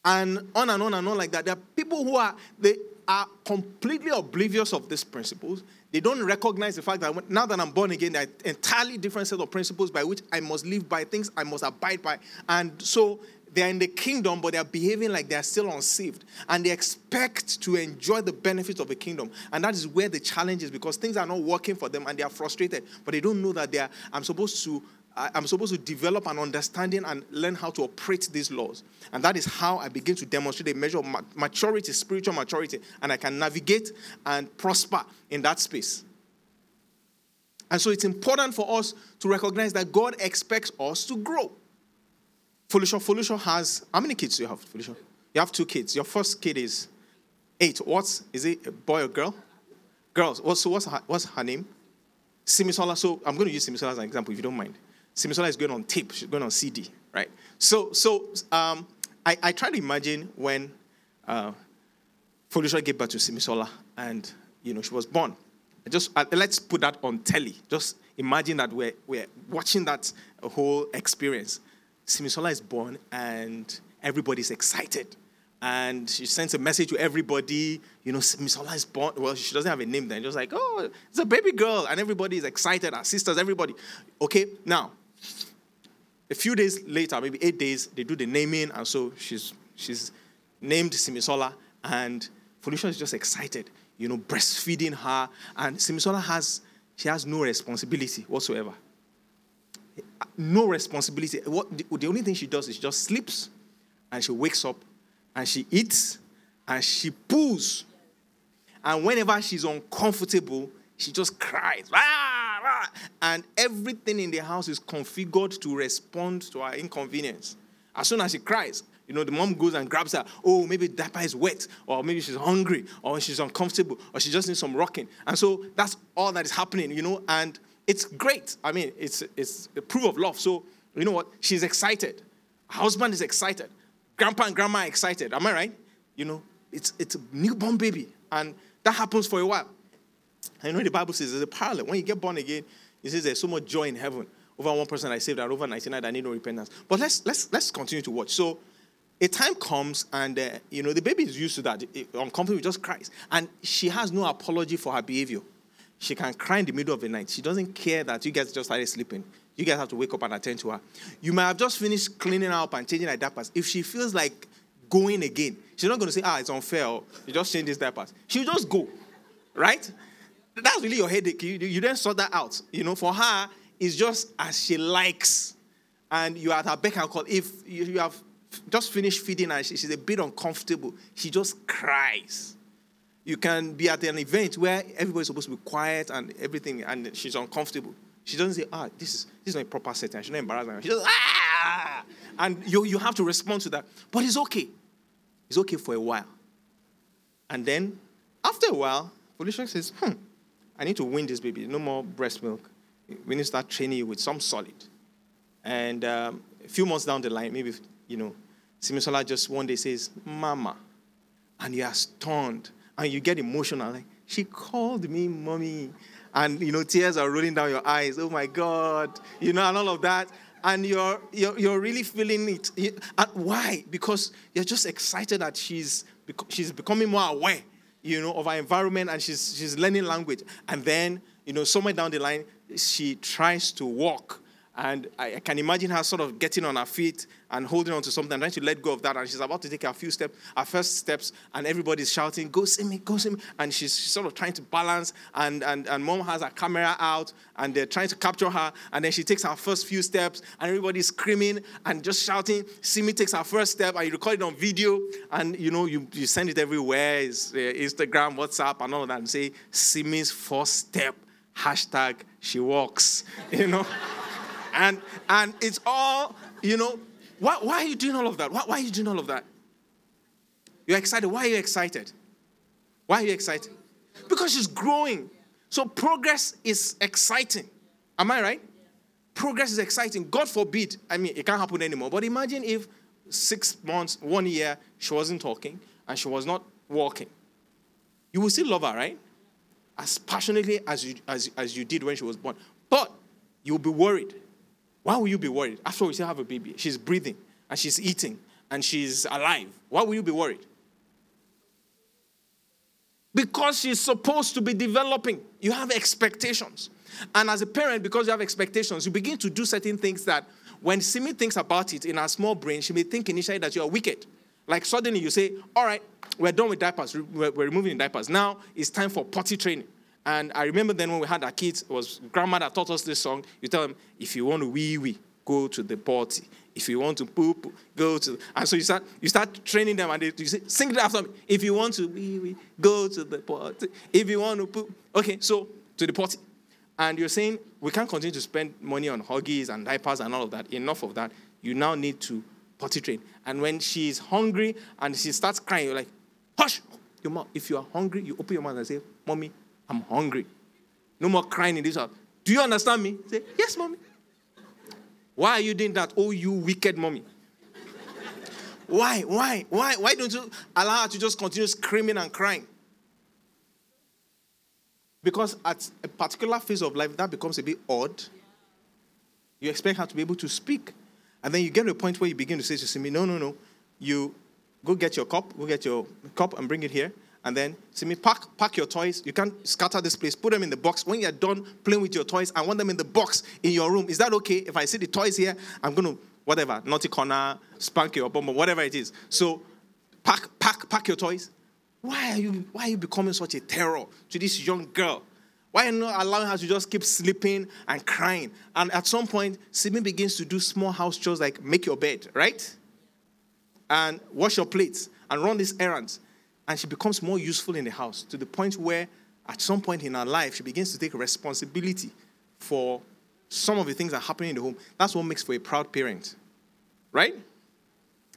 [SPEAKER 2] And on and on and on like that. There are people who are they are completely oblivious of these principles. They don't recognize the fact that now that I'm born again, there are entirely different set of principles by which I must live by, things I must abide by. And so they're in the kingdom, but they're behaving like they're still unsaved. And they expect to enjoy the benefits of the kingdom. And that is where the challenge is because things are not working for them and they are frustrated. But they don't know that they are, I'm supposed to I'm supposed to develop an understanding and learn how to operate these laws. And that is how I begin to demonstrate a measure of maturity, spiritual maturity, and I can navigate and prosper in that space. And so it's important for us to recognize that God expects us to grow. Felicia, Felicia has, how many kids do you have, Felicia? You have two kids. Your first kid is eight. What's, it a boy or girl? Girls. So what's her, what's her name? Simisola. So I'm going to use Simisola as an example if you don't mind. Simisola is going on tape, she's going on CD, right? So, so um, I, I try to imagine when uh, gave birth to Simisola and, you know, she was born. Just uh, let's put that on telly. Just imagine that we're, we're watching that whole experience. Simisola is born and everybody's excited. and she sends a message to everybody. You know, Simisola is born. Well, she doesn't have a name then. Just like, oh, it's a baby girl, and everybody is excited. Our sisters, everybody. Okay, now, a few days later, maybe eight days, they do the naming, and so she's she's named Simisola, and Felicia is just excited. You know, breastfeeding her, and Simisola has she has no responsibility whatsoever. No responsibility. What the, the only thing she does is she just sleeps, and she wakes up and she eats and she pulls. And whenever she's uncomfortable, she just cries. And everything in the house is configured to respond to her inconvenience. As soon as she cries, you know, the mom goes and grabs her. Oh, maybe diaper is wet, or maybe she's hungry, or she's uncomfortable, or she just needs some rocking. And so that's all that is happening, you know, and it's great. I mean, it's it's a proof of love. So, you know what? She's excited. Husband is excited grandpa and grandma are excited. Am I right? You know, it's it's a newborn baby, and that happens for a while. I know the Bible says there's a parallel. When you get born again, it says there's so much joy in heaven over one person I saved and over 99 that need no repentance. But let's let's let's continue to watch. So a time comes and uh, you know the baby is used to that. uncomfortable, just cries, and she has no apology for her behavior. She can cry in the middle of the night. She doesn't care that you guys just started sleeping. You guys have to wake up and attend to her. You might have just finished cleaning up and changing her diapers. If she feels like going again, she's not going to say, ah, it's unfair. Or, you just change these diapers. She'll just go, right? That's really your headache. You, you then sort that out. You know, for her, it's just as she likes. And you are at her beck and call. If you have just finished feeding her, she's a bit uncomfortable, she just cries. You can be at an event where everybody's supposed to be quiet and everything, and she's uncomfortable. She doesn't say, ah, this is this is not a proper setting. Should not embarrass. She does, ah! And you, you have to respond to that. But it's okay. It's okay for a while. And then, after a while, Felicia says, hmm, I need to win this baby. No more breast milk. We need to start training you with some solid. And um, a few months down the line, maybe, you know, Simisola just one day says, Mama. And you are stunned. And you get emotional. Like, she called me mommy and you know tears are rolling down your eyes. Oh my god you know and all of that. And you're you're, you're really feeling it. And why? Because you're just excited that she's she's becoming more aware you know of our environment and she's she's learning language. And then you know somewhere down the line she tries to walk. And I, I, can imagine her sort of getting on her feet and holding on to something, and trying to let go of that. And she's about to take a few steps, her first steps, and everybody's shouting, Go Simi, go Simi. And she's sort of trying to balance, and, and, and mom has her camera out, and they're trying to capture her. And then she takes her first few steps, and everybody's screaming and just shouting. Simi takes her first step, and you record it on video, and you know, you, you send it everywhere it's, uh, Instagram, WhatsApp, and all of that, and say, Simi's first step, hashtag she walks, you know and and it's all you know. Why, why are you doing all of that? Why, why are you doing all of that? You're excited. Why are you excited? Why are you excited? Because she's growing. So progress is exciting. Am I right? Progress is exciting. God forbid, I mean, it can't happen anymore. But imagine if six months, one year, she wasn't talking and she was not walking. You will still love her, right? As passionately as you, as, as you did when she was born. But you'll be worried why will you be worried? After all, still have a baby. She's breathing and she's eating and she's alive. Why will you be worried? Because she's supposed to be developing. You have expectations. And as a parent, because you have expectations, you begin to do certain things that when Simi thinks about it in her small brain, she may think initially that you are wicked. Like suddenly you say, All right, we're done with diapers, we're, we're removing diapers. Now it's time for potty training. And I remember then when we had our kids, it was grandmother taught us this song. You tell them, if you want to wee wee, go to the party. If you want to poop, go to. And so you start you start training them, and they, you say, sing it after me. If you want to wee wee, go to the party. If you want to poop, okay, so to the party. And you're saying we can't continue to spend money on huggies and diapers and all of that. Enough of that. You now need to potty train. And when she's hungry and she starts crying, you're like, hush. Your mouth. If you are hungry, you open your mouth and say, "Mommy, I'm hungry. No more crying in this house. Do you understand me? Say, Yes, mommy. Why are you doing that? Oh, you wicked mommy. Why? Why? Why? Why don't you allow her to just continue screaming and crying? Because at a particular phase of life, that becomes a bit odd. You expect her to be able to speak. And then you get to a point where you begin to say to me, no, no, no. You go get your cup, go get your cup and bring it here. And then, Simi, pack, pack your toys. You can't scatter this place. Put them in the box. When you're done playing with your toys, I want them in the box in your room. Is that okay? If I see the toys here, I'm to, whatever, naughty corner, spank bum, or whatever it is. So, pack, pack, pack your toys. Why are you, why are you becoming such a terror to this young girl? Why are you not allowing her to just keep sleeping and crying? And at some point, Simi begins to do small house chores like make your bed, right? And wash your plates and run these errands and she becomes more useful in the house to the point where at some point in her life she begins to take responsibility for some of the things that are happening in the home. That's what makes for a proud parent right?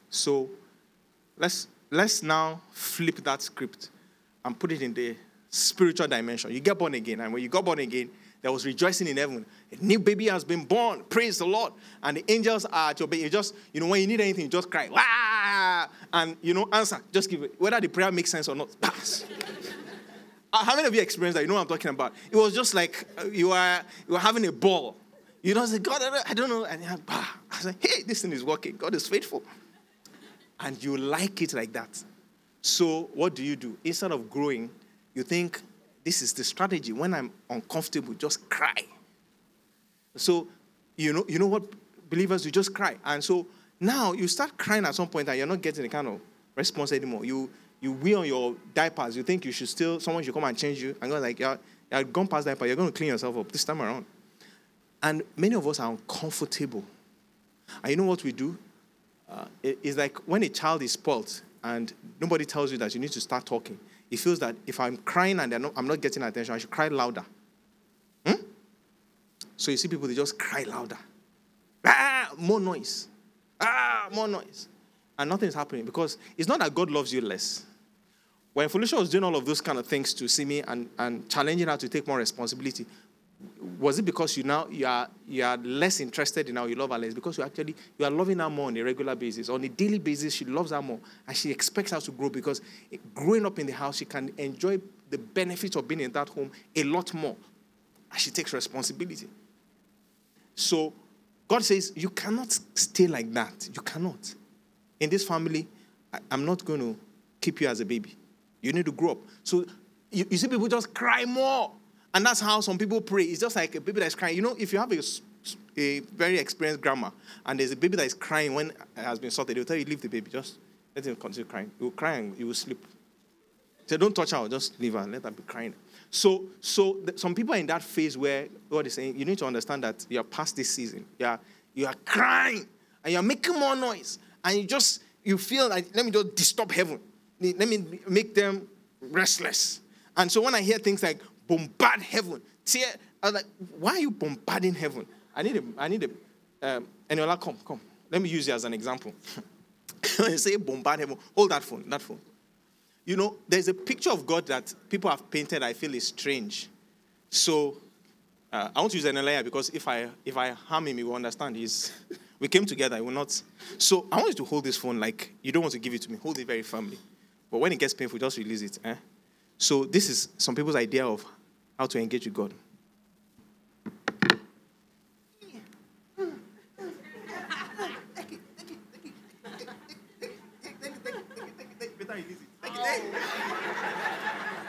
[SPEAKER 2] So let's let's now flip that script and put it in the spiritual dimension. You get born again and when you got born again there was rejoicing in heaven. A new baby has been born. Praise the Lord. And the angels are at your. You just, you know, when you need anything, you just cry. Wah! And, you know, answer. Just give it. Whether the prayer makes sense or not. Pass. Uh, how many of you experienced that? You know what I'm talking about. It was just like uh, you are you are having a ball. You know, say, God, I don't know. And bah. I said, hey, this thing is working. God is faithful. And you like it like that. So what do you do? Instead of growing, you think, this is the strategy. When I'm uncomfortable, just cry. So, you know, you know what, believers, you just cry. And so now you start crying at some point and you're not getting the kind of response anymore. You you wear on your diapers, you think you should still, someone should come and change you. And God's like, you're, you're gone past diaper, you're going to clean yourself up this time around. And many of us are uncomfortable. And you know what we do? Uh, it, it's like when a child is spoiled and nobody tells you that you need to start talking he feels that if I'm crying and not, I'm not getting attention, I should cry louder. Hmm? So you see people, they just cry louder. Ah, more noise. Ah, more noise. And nothing is happening because it's not that God loves you less. When Felicia was doing all of those kind of things to Simi and, and challenging her to take more responsibility, was it because you now you are you are less interested in how you love her less? Because you actually you are loving her more on a regular basis. On a daily basis, she loves her more. And she expects her to grow because growing up in the house, she can enjoy the benefits of being in that home a lot more. And she takes responsibility. So God says, You cannot stay like that. You cannot. In this family, I'm not going to keep you as a baby. You need to grow up. So you, you see people just cry more. And that's how some people pray. It's just like a baby that's crying. You know, if you have a, a very experienced grandma and there's a baby that is crying when it has been sorted, they'll tell you, leave the baby. Just let him continue crying. He will cry and he will sleep. So don't touch her, just leave her let her be crying. So, so th- some people are in that phase where God is saying, you need to understand that you are past this season. You are, you are crying and you're making more noise. And you just, you feel like, let me just disturb heaven. Let me make them restless. And so when I hear things like, bombard heaven. See, I was like, why are you bombarding heaven? I need a, I need a, um, and you're like, come, come. Let me use you as an example. when you say bombard heaven, hold that phone, that phone. You know, there's a picture of God that people have painted I feel is strange. So uh, I want to use an Elijah because if I if I harm him, he will understand. He's we came together, he will not. So I want you to hold this phone like you don't want to give it to me. Hold it very firmly. But when it gets painful, just release it. Eh? So this is some people's idea of how to engage with God. You you.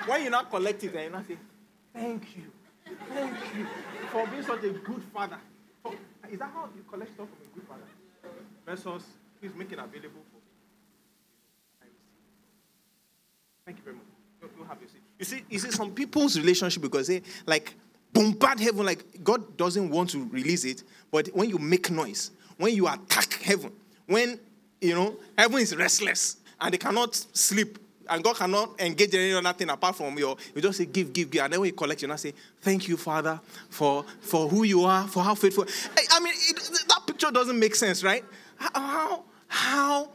[SPEAKER 2] When you're not collect it and you not say, thank you, thank you for being such a good father. Oh, is that how you collect stuff from a good father? Versus, please make it available for me. Thank you very much. You have your seat. You see, you see, some people's relationship because they like bombard heaven, like God doesn't want to release it, but when you make noise, when you attack heaven, when you know heaven is restless and they cannot sleep, and God cannot engage in any other thing apart from your, you just say give, give, give, and then when you collect, you not say thank you, Father, for for who you are, for how faithful. I mean, it, that picture doesn't make sense, right? How how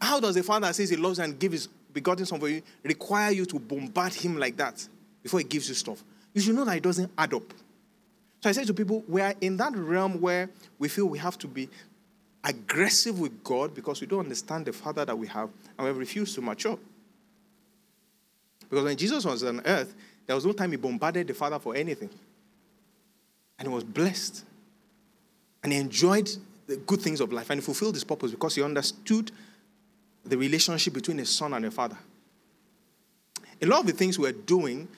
[SPEAKER 2] how does a father says he loves and give his begotten son for you require you to bombard him like that before he gives you stuff. You should know that it doesn't add up. So I say to people, we are in that realm where we feel we have to be aggressive with God because we don't understand the Father that we have and we refuse to mature. Because when Jesus was on earth, there was no time he bombarded the Father for anything. And he was blessed. And he enjoyed the good things of life and he fulfilled his purpose because he understood the relationship between a son and a father. A lot of the things we're doing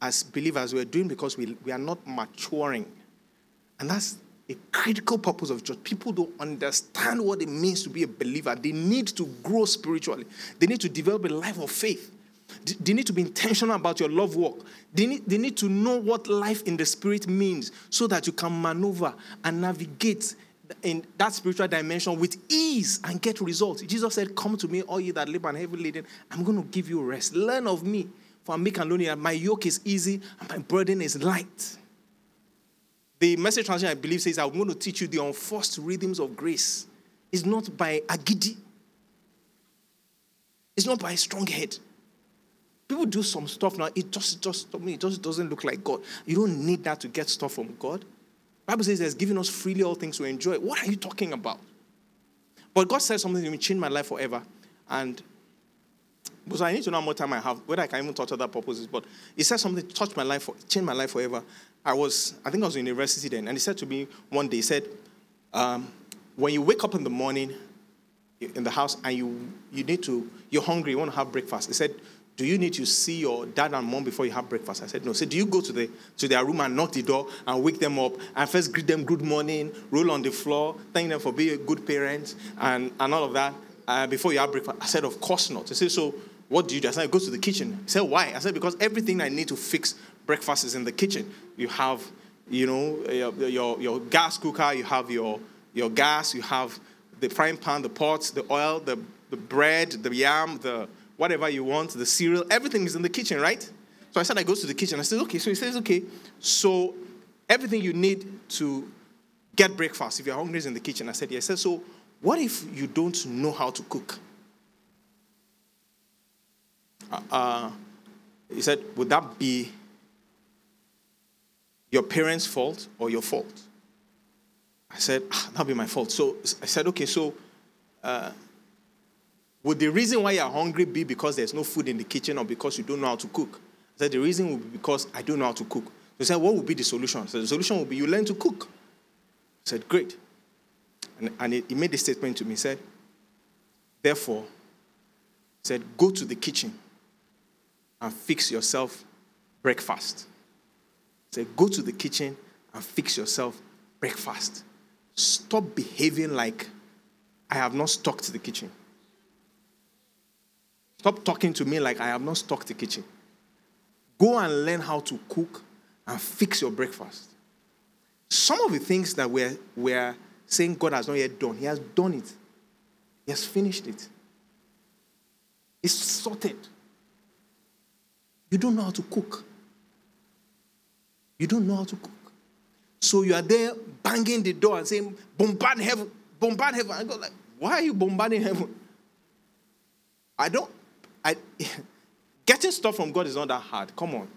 [SPEAKER 2] as believers, we're doing because we, we are not maturing. And that's a critical purpose of church. People don't understand what it means to be a believer. They need to grow spiritually, they need to develop a life of faith. They need to be intentional about your love walk. They need, they need to know what life in the spirit means so that you can maneuver and navigate in that spiritual dimension with ease and get results. Jesus said, Come to me, all you that labor and heavy laden, I'm going to give you rest. Learn of me, for I'm meek and my yoke is easy and my burden is light. The message translation, I believe, says, I'm going to teach you the unforced rhythms of grace. It's not by agidi, it's not by a strong head. People do some stuff now, it just, just, I mean, it just doesn't look like God. You don't need that to get stuff from God. Bible says He's given us freely all things to enjoy. What are you talking about? But God said something to me, change my life forever. And because I need to know how much time I have, whether I can even touch other purposes. But He said something, touched my life, changed my life forever. I was, I think I was in university then, and He said to me one day, He said, um, when you wake up in the morning in the house and you you need to, you're hungry, you want to have breakfast. He said, do you need to see your dad and mom before you have breakfast? I said, no. Said, do you go to, the, to their room and knock the door and wake them up and first greet them good morning, roll on the floor, thank them for being a good parent and, and all of that uh, before you have breakfast? I said, of course not. He said, so what do you do? I said, I go to the kitchen. He said, why? I said, because everything I need to fix breakfast is in the kitchen. You have, you know, your, your, your gas cooker, you have your, your gas, you have the frying pan, the pots, the oil, the, the bread, the yam, the whatever you want, the cereal, everything is in the kitchen, right? So I said, I go to the kitchen. I said, okay. So he says, okay. So everything you need to get breakfast, if you're hungry, is in the kitchen. I said, yes. I said, so what if you don't know how to cook? Uh, uh, he said, would that be your parents' fault or your fault? I said, ah, that'll be my fault. So I said, okay, so uh, would the reason why you're hungry be because there's no food in the kitchen or because you don't know how to cook? I said, the reason would be because I don't know how to cook. They said, what would be the solution? So the solution would be you learn to cook. I said, great. And, and he, made a statement to me. He said, therefore, he said, go to the kitchen and fix yourself breakfast. He said, go to the kitchen and fix yourself breakfast. Stop behaving like I have not stocked the kitchen. Stop talking to me like I have not stocked the kitchen. Go and learn how to cook and fix your breakfast. Some of the things that we're, we're saying God has not yet done, He has done it. He has finished it. It's sorted. You don't know how to cook. You don't know how to cook. So you are there banging the door and saying, bombard heaven, bombard heaven. I go like, why are you bombarding heaven? I don't, I, getting stuff from God is not that hard. Come on.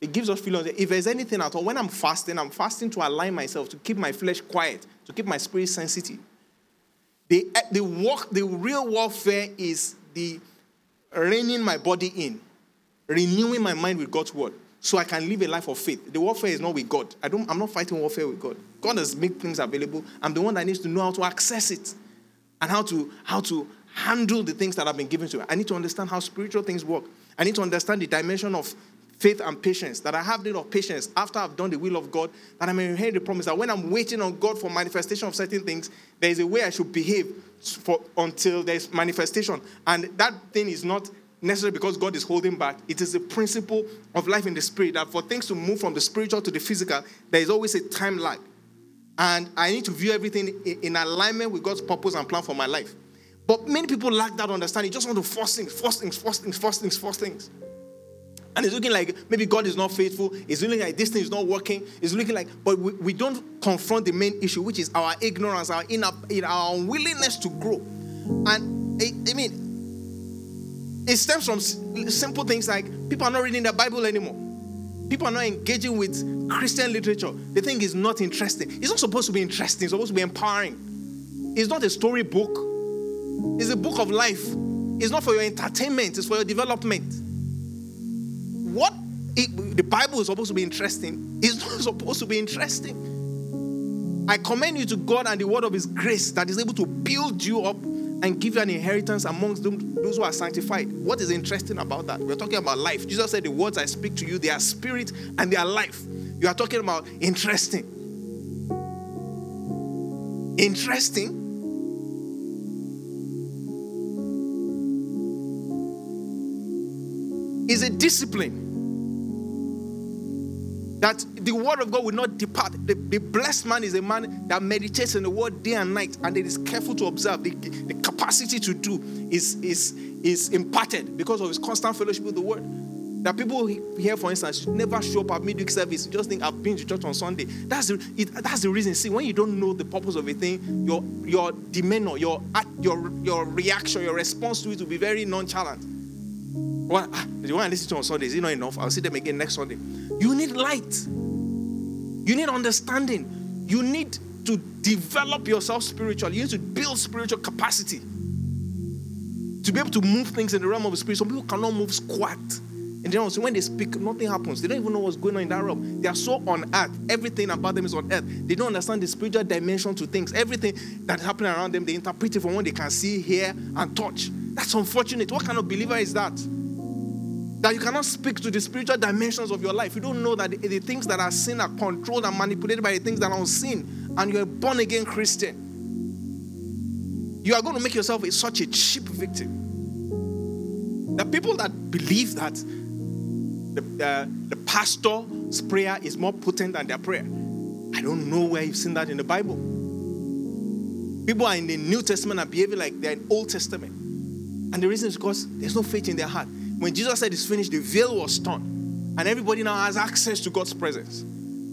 [SPEAKER 2] It gives us feelings. If there's anything at all, when I'm fasting, I'm fasting to align myself, to keep my flesh quiet, to keep my spirit sensitive. The, eh, the, walk, the real warfare is the reining my body in, renewing my mind with God's word, so I can live a life of faith. The warfare is not with God. I don't, I'm not fighting warfare with God. God has made things available. I'm the one that needs to know how to access it and how to, how to handle the things that have been given to me. I need to understand how spiritual things work. I need to understand the dimension of faith and patience, that I have need of patience after I've done the will of God, that I may inherit the promise, that when I'm waiting on God for manifestation of certain things, there is a way I should behave for, until there's manifestation. And that thing is not necessarily because God is holding back. It is a principle of life in the spirit that for things to move from the spiritual to the physical, there is always a time lag. And I need to view everything in alignment with God's purpose and plan for my life. But many people lack that understanding. Just want to force things, force things, force things, force things, force things. And it's looking like maybe God is not faithful. It's looking like this thing is not working. It's looking like, but we, we don't confront the main issue, which is our ignorance, our in our unwillingness to grow. And I, I mean, it stems from simple things like people are not reading the Bible anymore. People are not engaging with Christian literature. They think it's not interesting. It's not supposed to be interesting. It's supposed to be empowering. It's not a storybook. It's a book of life. It's not for your entertainment, it's for your development. What it, the Bible is supposed to be interesting is not supposed to be interesting. I commend you to God and the word of His grace that is able to build you up and give you an inheritance amongst them, those who are sanctified. What is interesting about that? We're talking about life. Jesus said, The words I speak to you, they are spirit and they are life. You are talking about interesting. Interesting. Is a discipline that the word of God will not depart. The, the, blessed man is a man that meditates in the word day and night and it is careful to observe. The, the capacity to do is, is, is imparted because of his constant fellowship with the word. That people here, for instance, never show up at midweek service. You just think I've been to church on Sunday. That's the, it, that's the reason. See, when you don't know the purpose of a thing, your your demeanor, your your your reaction, your response to it will be very nonchalant. Well, ah, the one I listen to on Sunday is it not enough? I'll see them again next Sunday. You need light. You need understanding. You need to develop yourself spiritually. You need to build spiritual capacity to be able to move things in the realm of the spirit. Some people cannot move squat. And then when they speak, nothing happens. They don't even know what's going on in that realm. They are so on earth. Everything about them is on earth. They don't understand the spiritual dimension to things. Everything that's happening around them, they interpret it from what they can see, hear, and touch. That's unfortunate. What kind of believer is that? That you cannot speak to the spiritual dimensions of your life. You don't know that the, the, things that are seen are controlled and manipulated by the things that are unseen, and you're a born again Christian. You are going to make yourself a, such a cheap victim. The people that believe that the, uh, the pastor's prayer is more potent than their prayer, I don't know where you've seen that in the Bible. People are in the New Testament and behaving like they're in Old Testament. And the reason is because there's no faith in their heart. When Jesus said it's finished, the veil was torn. And everybody now has access to God's presence.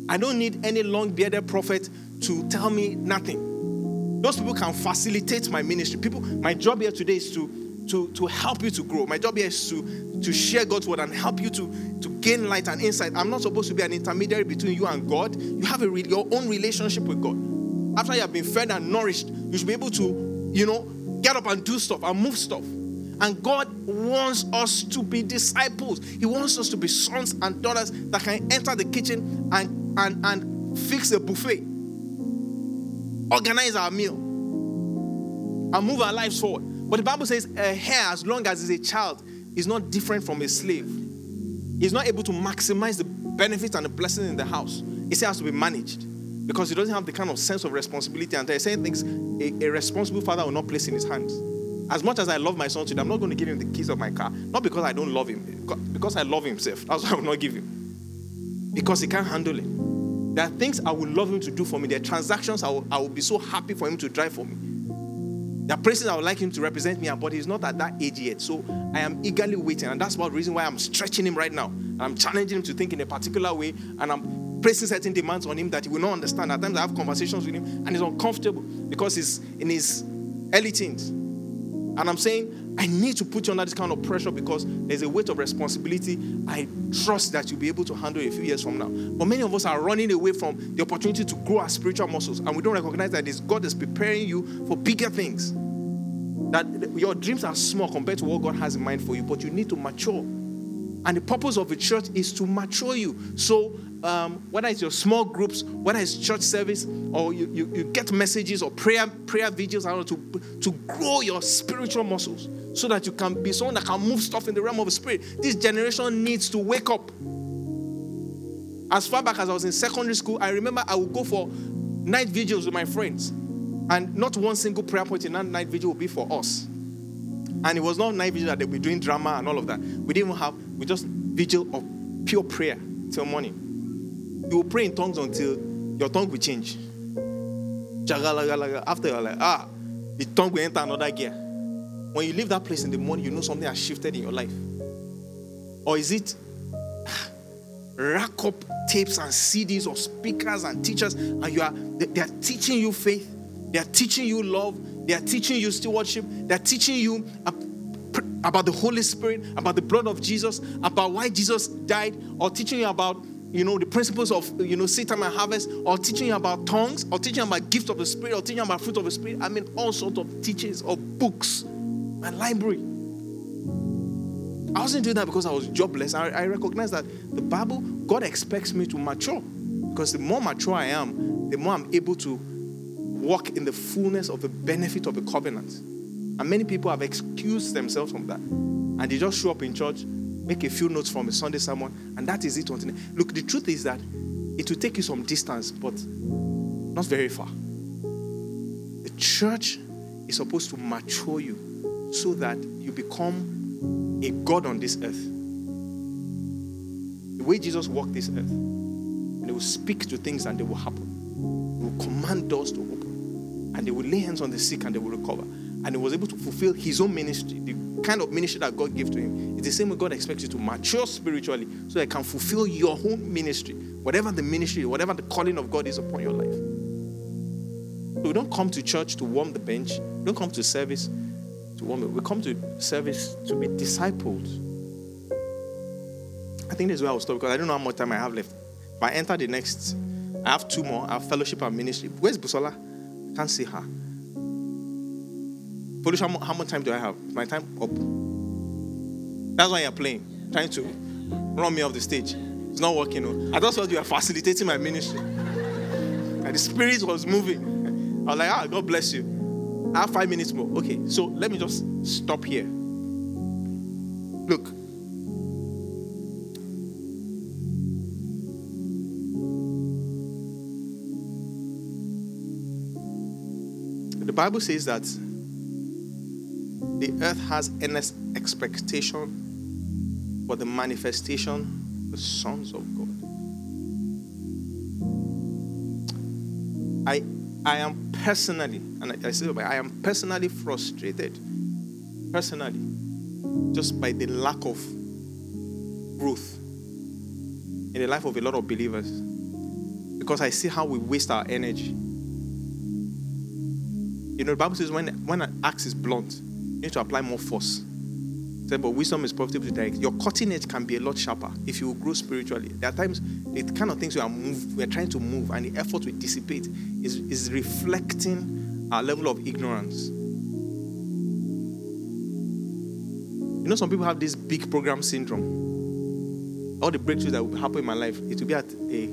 [SPEAKER 2] I don't need any long bearded prophet to tell me nothing. Those people can facilitate my ministry. People, my job here today is to, to, to help you to grow. My job here is to, to share God's word and help you to, to gain light and insight. I'm not supposed to be an intermediary between you and God. You have a, your own relationship with God. After you have been fed and nourished, you should be able to, you know, get up and do stuff and move stuff. And God wants us to be disciples. He wants us to be sons and daughters that can enter the kitchen and, and, and fix a buffet, organize our meal, and move our lives forward. But the Bible says a hair, as long as it's a child, is not different from a slave. He's not able to maximize the benefits and the blessings in the house. It has to be managed because he doesn't have the kind of sense of responsibility. And there are certain things a, a responsible father will not place in his hands. As much as I love my son today, I'm not going to give him the keys of my car. Not because I don't love him, because I love himself. That's why I will not give him. Because he can't handle it. There are things I would love him to do for me. There are transactions I will, I will be so happy for him to drive for me. There are places I would like him to represent me but he's not at that age yet. So I am eagerly waiting. And that's one reason why I'm stretching him right now. I'm challenging him to think in a particular way. And I'm placing certain demands on him that he will not understand. At times I have conversations with him and he's uncomfortable because he's in his early teens. And I'm saying, I need to put you under this kind of pressure because there's a weight of responsibility. I trust that you'll be able to handle a few years from now. But many of us are running away from the opportunity to grow our spiritual muscles, and we don't recognize that this God is preparing you for bigger things. That your dreams are small compared to what God has in mind for you, but you need to mature. And the purpose of the church is to mature you. So um, whether it's your small groups, whether it's church service, or you, you, you get messages or prayer prayer videos, I don't know, to, to grow your spiritual muscles so that you can be someone that can move stuff in the realm of the spirit. This generation needs to wake up. As far back as I was in secondary school, I remember I would go for night vigils with my friends, and not one single prayer point in that night vigil would be for us. And it was not night vigil that they be doing drama and all of that. We didn't have, we just vigil of pure prayer till morning. You will pray in tongues until your tongue will change. After you're like, ah, the tongue will enter another gear. When you leave that place in the morning, you know something has shifted in your life. Or is it rack up tapes and CDs of speakers and teachers, and you are they are teaching you faith, they are teaching you love, they are teaching you stewardship, they are teaching you about the Holy Spirit, about the blood of Jesus, about why Jesus died, or teaching you about you know, the principles of, you know, seed time and harvest, or teaching you about tongues, or teaching you about gifts of the Spirit, or teaching you about fruit of the Spirit. I mean, all sorts of teachings or books, and library. I wasn't doing that because I was jobless. I, I recognize that the Bible, God expects me to mature. Because the more mature I am, the more I'm able to walk in the fullness of the benefit of the covenant. And many people have excused themselves from that. And they just show up in church, make a few notes from a Sunday sermon, and that is it. Look, the truth is that it will take you some distance, but not very far. The church is supposed to mature you so that you become a God on this earth. The way Jesus walked this earth, and they will speak to things and they will happen. He will command doors to open, and they will lay hands on the sick and they will recover. And he was able to fulfill his own ministry, the kind of ministry that God gave to him. It's the same way God expects you to mature spiritually so that you can fulfill your own ministry, whatever the ministry, whatever the calling of God is upon your life. So we don't come to church to warm the bench. We don't come to service to warm it. We come to service to be discipled. I think this is where I'll stop because I don't know how much time I have left. If I enter the next, I have two more. I have fellowship and ministry. Where's Busola? I can't see her. Polish, how, how much time do I have? My time up. That's why you're playing, trying to run me off the stage. It's not working. I just thought you were facilitating my ministry. And the spirit was moving. I was like, ah, God bless you. I have five minutes more. Okay, so let me just stop here. Look. The Bible says that the earth has earnest expectation for the manifestation of the sons of God. I, I am personally, and I, I say, I am personally frustrated, personally, just by the lack of growth in the life of a lot of believers because I see how we waste our energy. You know, the Bible says when, when an axe is blunt, need to apply more force. Say, but wisdom is profitable to direct. Your cutting edge can be a lot sharper if you grow spiritually. There are times the kind of things we are move, we are trying to move, and the effort we dissipate is, is reflecting our level of ignorance. You know, some people have this big program syndrome. All the breakthroughs that will happen in my life, it will be at a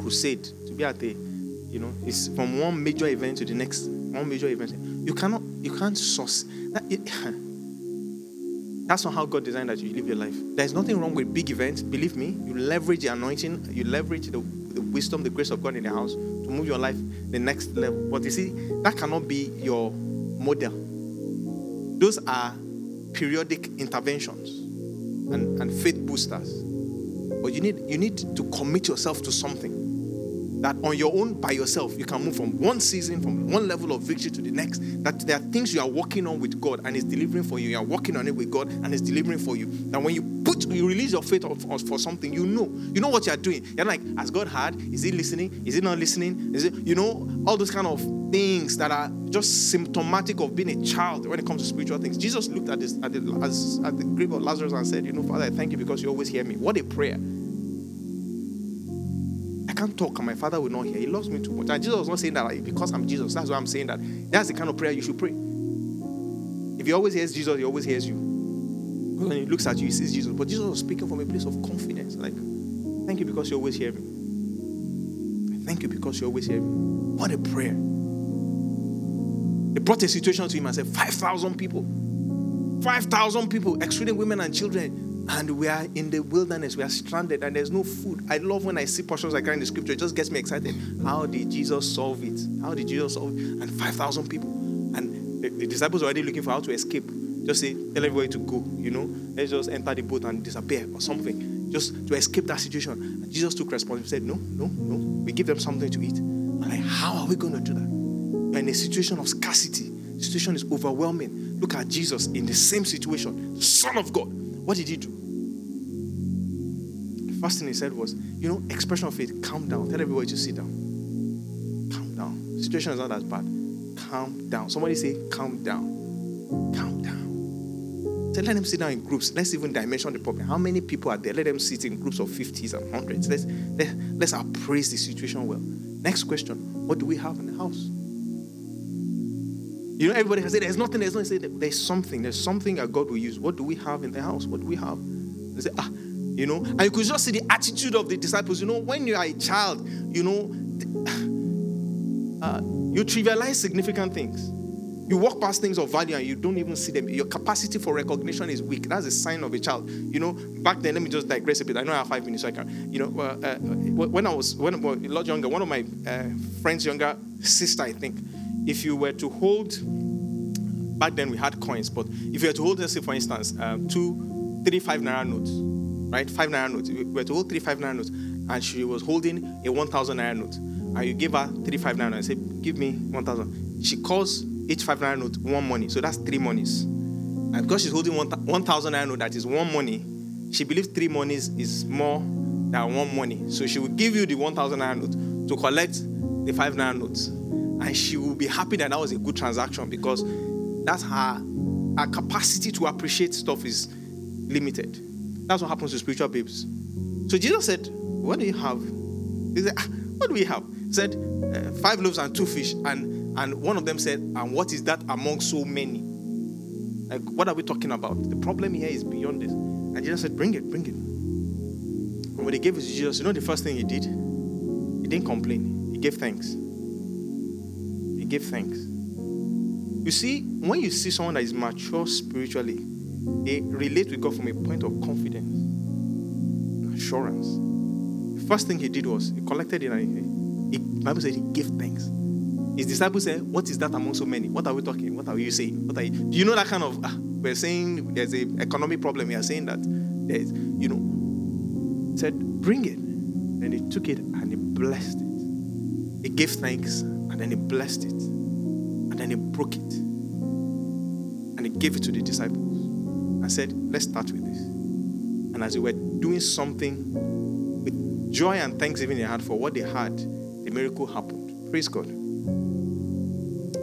[SPEAKER 2] crusade, to be at a, you know, it's from one major event to the next, one major event. You cannot, you can't source it, that's not how God designed that you live your life. There's nothing wrong with big events. Believe me, you leverage the anointing, you leverage the, the wisdom, the grace of God in the house to move your life the next level. But you see, that cannot be your model. Those are periodic interventions and, and faith boosters. But you need you need to commit yourself to something that on your own by yourself you can move from one season from one level of victory to the next. That there are things you are working on with god and it's delivering for you. You are working on it with god and it's delivering for you. That when you put you release your faith for something you know. You know what you are doing. You're like has god heard? Is he listening? Is he not listening? Is it you know all those kind of things that are just symptomatic of being a child when it comes to spiritual things. Jesus looked at this at the, at the grave of lazarus and said you know father i thank you because you always hear me. What a prayer can't talk and my father will not hear. He loves me too much. And Jesus was not saying that like, because I'm Jesus. That's why I'm saying that. That's the kind of prayer you should pray. If he always hears Jesus, he always hears you. Because when he looks at you, he sees Jesus. But Jesus was speaking from a place of confidence. Like, thank you because you always hear me. Thank you because you always hear me. What a prayer. They brought a situation to him and said, 5,000 people. 5,000 people, excluding women and children and we are in the wilderness, we are stranded, and there's no food. I love when I see portions like that in the scripture, it just gets me excited. How did Jesus solve it? How did Jesus solve it? And 5,000 people. And the, the disciples were already looking for how to escape. Just say, tell everybody to go, you know, let's just enter the boat and disappear or something, just to escape that situation. And Jesus took responsibility, said, No, no, no, we give them something to eat. I'm like, how are we going to do that? We're in a situation of scarcity, the situation is overwhelming. Look at Jesus in the same situation, Son of God what did he do? The first thing he said was, you know, expression of faith, calm down. Tell everybody to sit down. Calm down. The situation is not as bad. Calm down. Somebody say, calm down. Calm down. So let them sit down in groups. Let's even dimension the problem. How many people are there? Let them sit in groups of 50s and 100s. Let's, let, let's appraise the situation well. Next question What do we have in the house? You know, everybody can say there's nothing, there's nothing. Say, There's something, there's something that God will use. What do we have in the house? What do we have? They say, ah, you know, and you could just see the attitude of the disciples. You know, when you are a child, you know, uh, you trivialize significant things. You walk past things of value and you don't even see them. Your capacity for recognition is weak. That's a sign of a child. You know, back then, let me just digress a bit. I know I have five minutes, so I can. You know, uh, uh, when I was when well, a lot younger, one of my uh, friends' younger sister, I think, if you were to hold, back then we had coins, but if you were to hold, let's say for instance, uh, two, three, five naira notes, right? Five naira notes. We were to hold three, five naira notes, and she was holding a one thousand naira note, and you give her three, five naira, and say, "Give me one thousand. She calls each five naira note one money. So that's three monies. And because she's holding 1,000 naira note that is one money, she believes three monies is more than one money. So she will give you the 1,000 naira note to collect the five naira notes. And she will be happy that that was a good transaction because that's her, her capacity to appreciate stuff is limited. That's what happens to spiritual babes. So Jesus said, What do you have? He said, ah, What do we have? He said, uh, Five loaves and two fish. And and one of them said, And what is that among so many? Like, what are we talking about? The problem here is beyond this. And Jesus said, Bring it, bring it. And when they gave it to Jesus, you know the first thing he did? He didn't complain, he gave thanks. He gave thanks. You see, when you see someone that is mature spiritually, they relate with God from a point of confidence and assurance. The first thing he did was he collected it and he, he Bible said he gave thanks. His disciples said, What is that among so many? What are we talking? What are you saying? What are you? Do you know that kind of ah, we're saying there's an economic problem. We are saying that there's, you know, said, bring it. And he took it and he blessed it. He gave thanks and then he blessed it. And then he broke it. And he gave it to the disciples. and said, Let's start with this. And as they were doing something with joy and thanksgiving they had for what they had, the miracle happened. Praise God.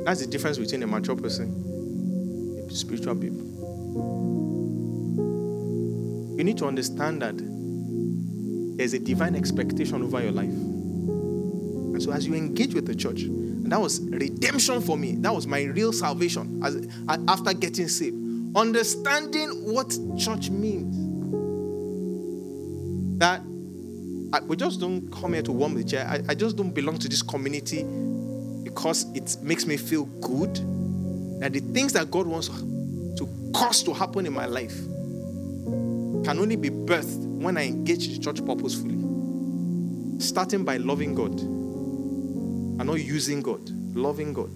[SPEAKER 2] That's the difference between a mature person and a spiritual babe. You need to understand that there's a divine expectation over your life. So as you engage with the church, and that was redemption for me. That was my real salvation as, after getting saved. Understanding what church means. That I, we just don't come here to warm the chair. I, I just don't belong to this community because it makes me feel good that the things that God wants to cause to happen in my life can only be birthed when I engage the church purposefully. Starting by loving God and not using God, loving God.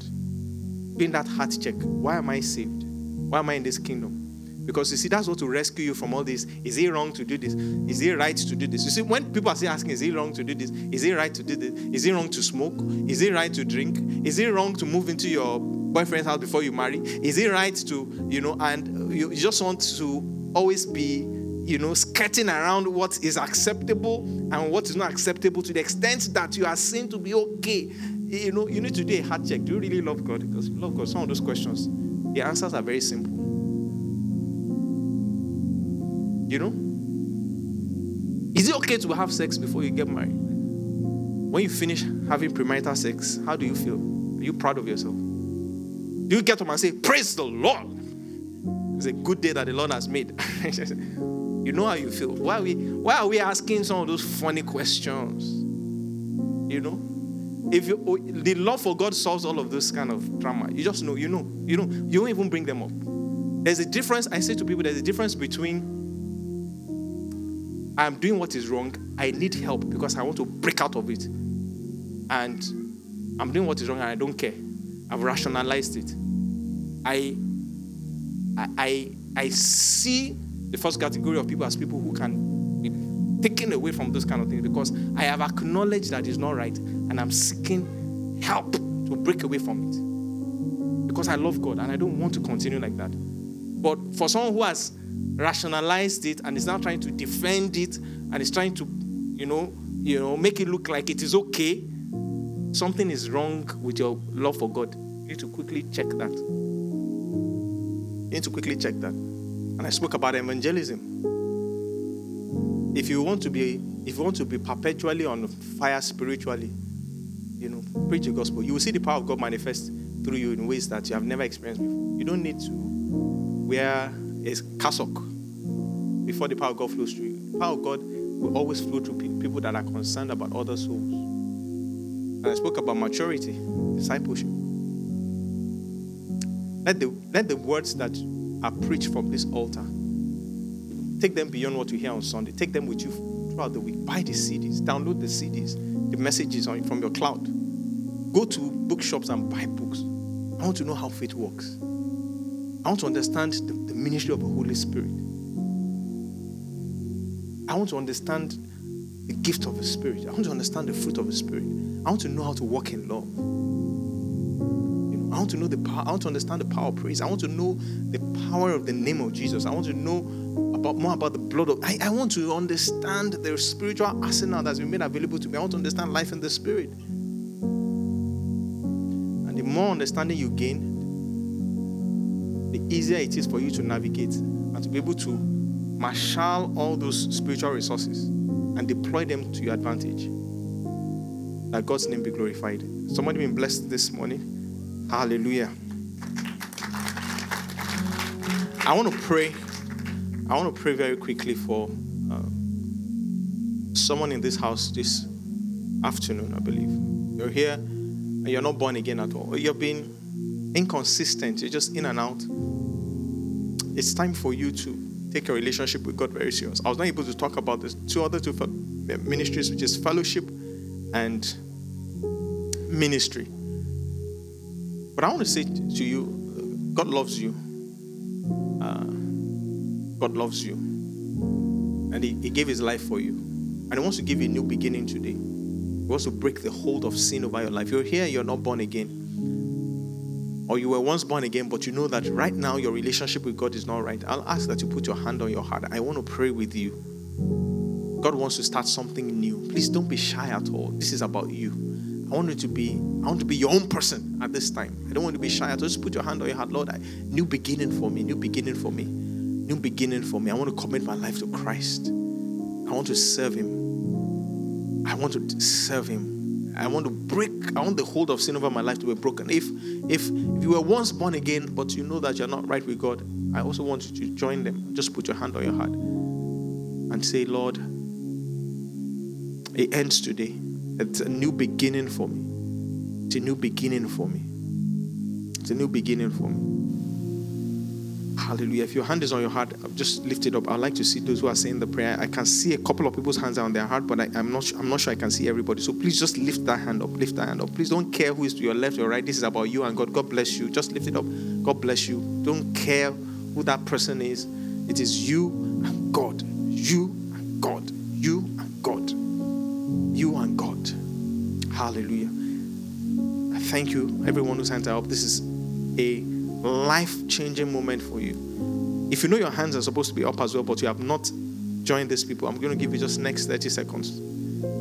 [SPEAKER 2] Doing that heart check. Why am I saved? Why am I in this kingdom? Because you see, that's what will rescue you from all this. Is it wrong to do this? Is it right to do this? You see, when people are asking, is it wrong to do this? Is it right to do this? Is it wrong to smoke? Is it right to drink? Is it wrong to move into your boyfriend's house before you marry? Is it right to, you know, and you just want to always be, you know, skirting around what is acceptable and what is not acceptable to the extent that you are seen to be okay. You know, you need to do a heart check. Do you really love God? Because you love God. Some of those questions, the answers are very simple. You know? Is it okay to have sex before you get married? When you finish having premarital sex, how do you feel? Are you proud of yourself? Do you get up and say, Praise the Lord? It's a good day that the Lord has made. you know how you feel. Why are we why are we asking some of those funny questions? You know? If you oh, the love for God solves all of those kind of drama, you just know, you know, you know, you won't even bring them up. There's a difference. I say to people, there's a difference between I'm doing what is wrong. I need help because I want to break out of it. And I'm doing what is wrong and I don't care. I've rationalized it. I, I, I see the first category of people as people who can taken away from those kind of things because I have acknowledged that it's not right and I'm seeking help to break away from it. Because I love God and I don't want to continue like that. But for someone who has rationalized it and is now trying to defend it and is trying to, you know, you know, make it look like it is okay, something is wrong with your love for God. You need to quickly check that. You need to quickly check that. And I spoke about evangelism. If you want to be, if you want to be perpetually on fire spiritually, you know, preach the gospel. You will see the power of God manifest through you in ways that you have never experienced before. You don't need to wear a cassock before the power of God flows through you. The power of God will always flow through people that are concerned about other souls. And I spoke about maturity, discipleship. Let the, let the words that are preached from this altar take them beyond what you hear on Sunday. Take them with you throughout the week. Buy the CDs, download the CDs, the messages on, from your cloud. Go to bookshops and buy books. I want to know how faith works. I want to understand the, the ministry of the Holy Spirit. I want to understand the gift of the Spirit. I want to understand the fruit of the Spirit. I want to know how to walk in love. You know, I want to know the power. I want to understand the power of praise. I want to know the power of the name of Jesus. I want to know about more about the blood of. I, I want to understand the spiritual arsenal that's been made available to me. I want to understand life in the Spirit. And the more understanding you gain, the easier it is for you to navigate and to be able to marshal all those spiritual resources and deploy them to your advantage. That God's name be glorified. Somebody been blessed this morning? Hallelujah. I want to pray. I want to pray very quickly for uh, someone in this house this afternoon, I believe. You're here and you're not born again at all. You're being inconsistent. You're just in and out. It's time for you to take your relationship with God very serious. I was not able to talk about the two other two ministries, which is fellowship and ministry. But I want to say to you, God loves you. Uh, God loves you. And he, he gave His life for you. And He wants to give you a new beginning today. He wants to break the hold of sin over your life. You're here, you're not born again or you were once born again, but you know that right now your relationship with God is not right, I'll ask that you put your hand on your heart. I want to pray with you. God wants to start something new. Please don't be shy at all. This is about you. I want you to be, I want to be your own person at this time. I don't want to be shy at all. Just put your hand on your heart, Lord. I, new beginning for me, new beginning for me, new beginning for me. I want to commit my life to Christ. I want to serve Him. I want to serve Him. I want to break, I want the hold of sin over my life to be broken. If if if you were once born again, but you know that you're not right with God, I also want you to join them. Just put your hand on your heart and say, Lord, it ends today. It's a new beginning for me. It's a new beginning for me. It's a new beginning for me. Hallelujah. If your hand is on your heart, just lift it up. I'd like to see those who are saying the prayer. I can see a couple of people's hands on their heart, but I, am not I'm not sure I can see everybody. So please just lift that hand up. Lift that hand up. Please don't care who is to your left or right. This is about you and God. God bless you. Just lift it up. God bless you. Don't care who that person is. It is you and God. You and God. You and God. You and God. Hallelujah. I thank you, everyone who's hands are up. This is a life changing moment for you. If you know your hands are supposed to be up as well, but you have not joined these people, I'm going to give you just next 30 seconds.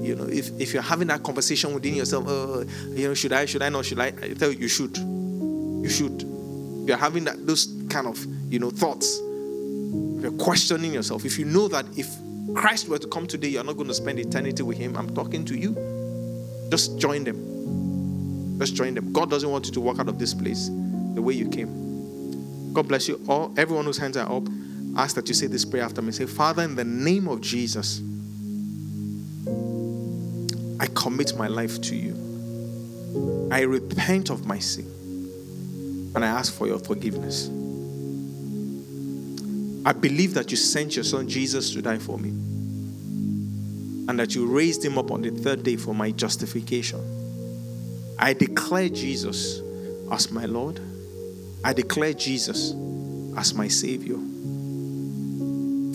[SPEAKER 2] You know, if, if you're having that conversation within yourself, uh, you know, should I, should I not, should I? I tell you, you should. You should. If you're having that, those kind of, you know, thoughts, you're questioning yourself. If you know that if Christ were to come today, you're not going to spend eternity with him, I'm talking to you. Just join them. Just join them. God doesn't want you to walk out of this place the way you came. God bless you all. Everyone whose hands are up, ask that you say this prayer after me. Say, Father, in the name of Jesus, I commit my life to you. I repent of my sin and I ask for your forgiveness. I believe that you sent your son Jesus to die for me and that you raised him up on the third day for my justification. I declare Jesus as my Lord I declare Jesus as my Savior.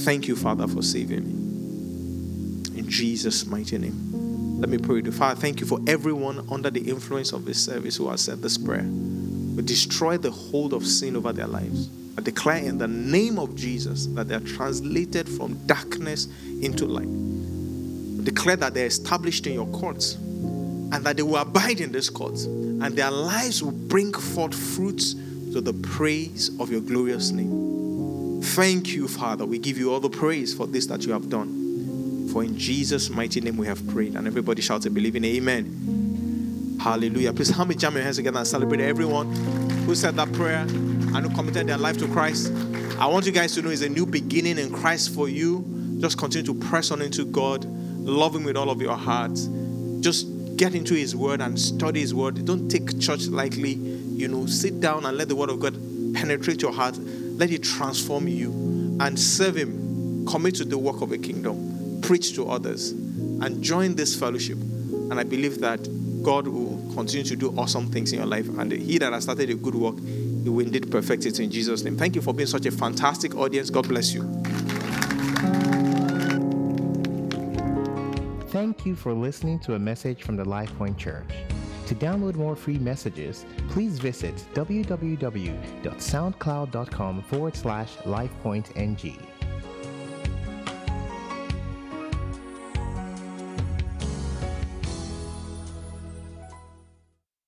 [SPEAKER 2] Thank you, Father, for saving me. In Jesus' mighty name. Let me pray to Father. Thank you for everyone under the influence of this service who has said this prayer. We destroy the hold of sin over their lives. I declare in the name of Jesus that they are translated from darkness into light. I declare that they are established in your courts and that they will abide in these courts and their lives will bring forth fruits to the praise of your glorious name. Thank you, Father. We give you all the praise for this that you have done. For in Jesus' mighty name we have prayed. And everybody shouts a believing amen. Hallelujah. Please help me jam your hands together and celebrate everyone who said that prayer and who committed their life to Christ. I want you guys to know it's a new beginning in Christ for you. Just continue to press on into God. Love Him with all of your heart. Just get into His Word and study His Word. Don't take church lightly you know, sit down and let the word of God penetrate your heart, let it transform you, and serve Him. Commit to the work of the kingdom, preach to others, and join this fellowship. And I believe that God will continue to do awesome things in your life. And He that has started a good work, He will indeed perfect it in Jesus' name. Thank you for being such a fantastic audience. God bless you.
[SPEAKER 1] Thank you for listening to a message from the LifePoint Church. To download more free messages, please visit www.soundcloud.com forward slash LifePointNG.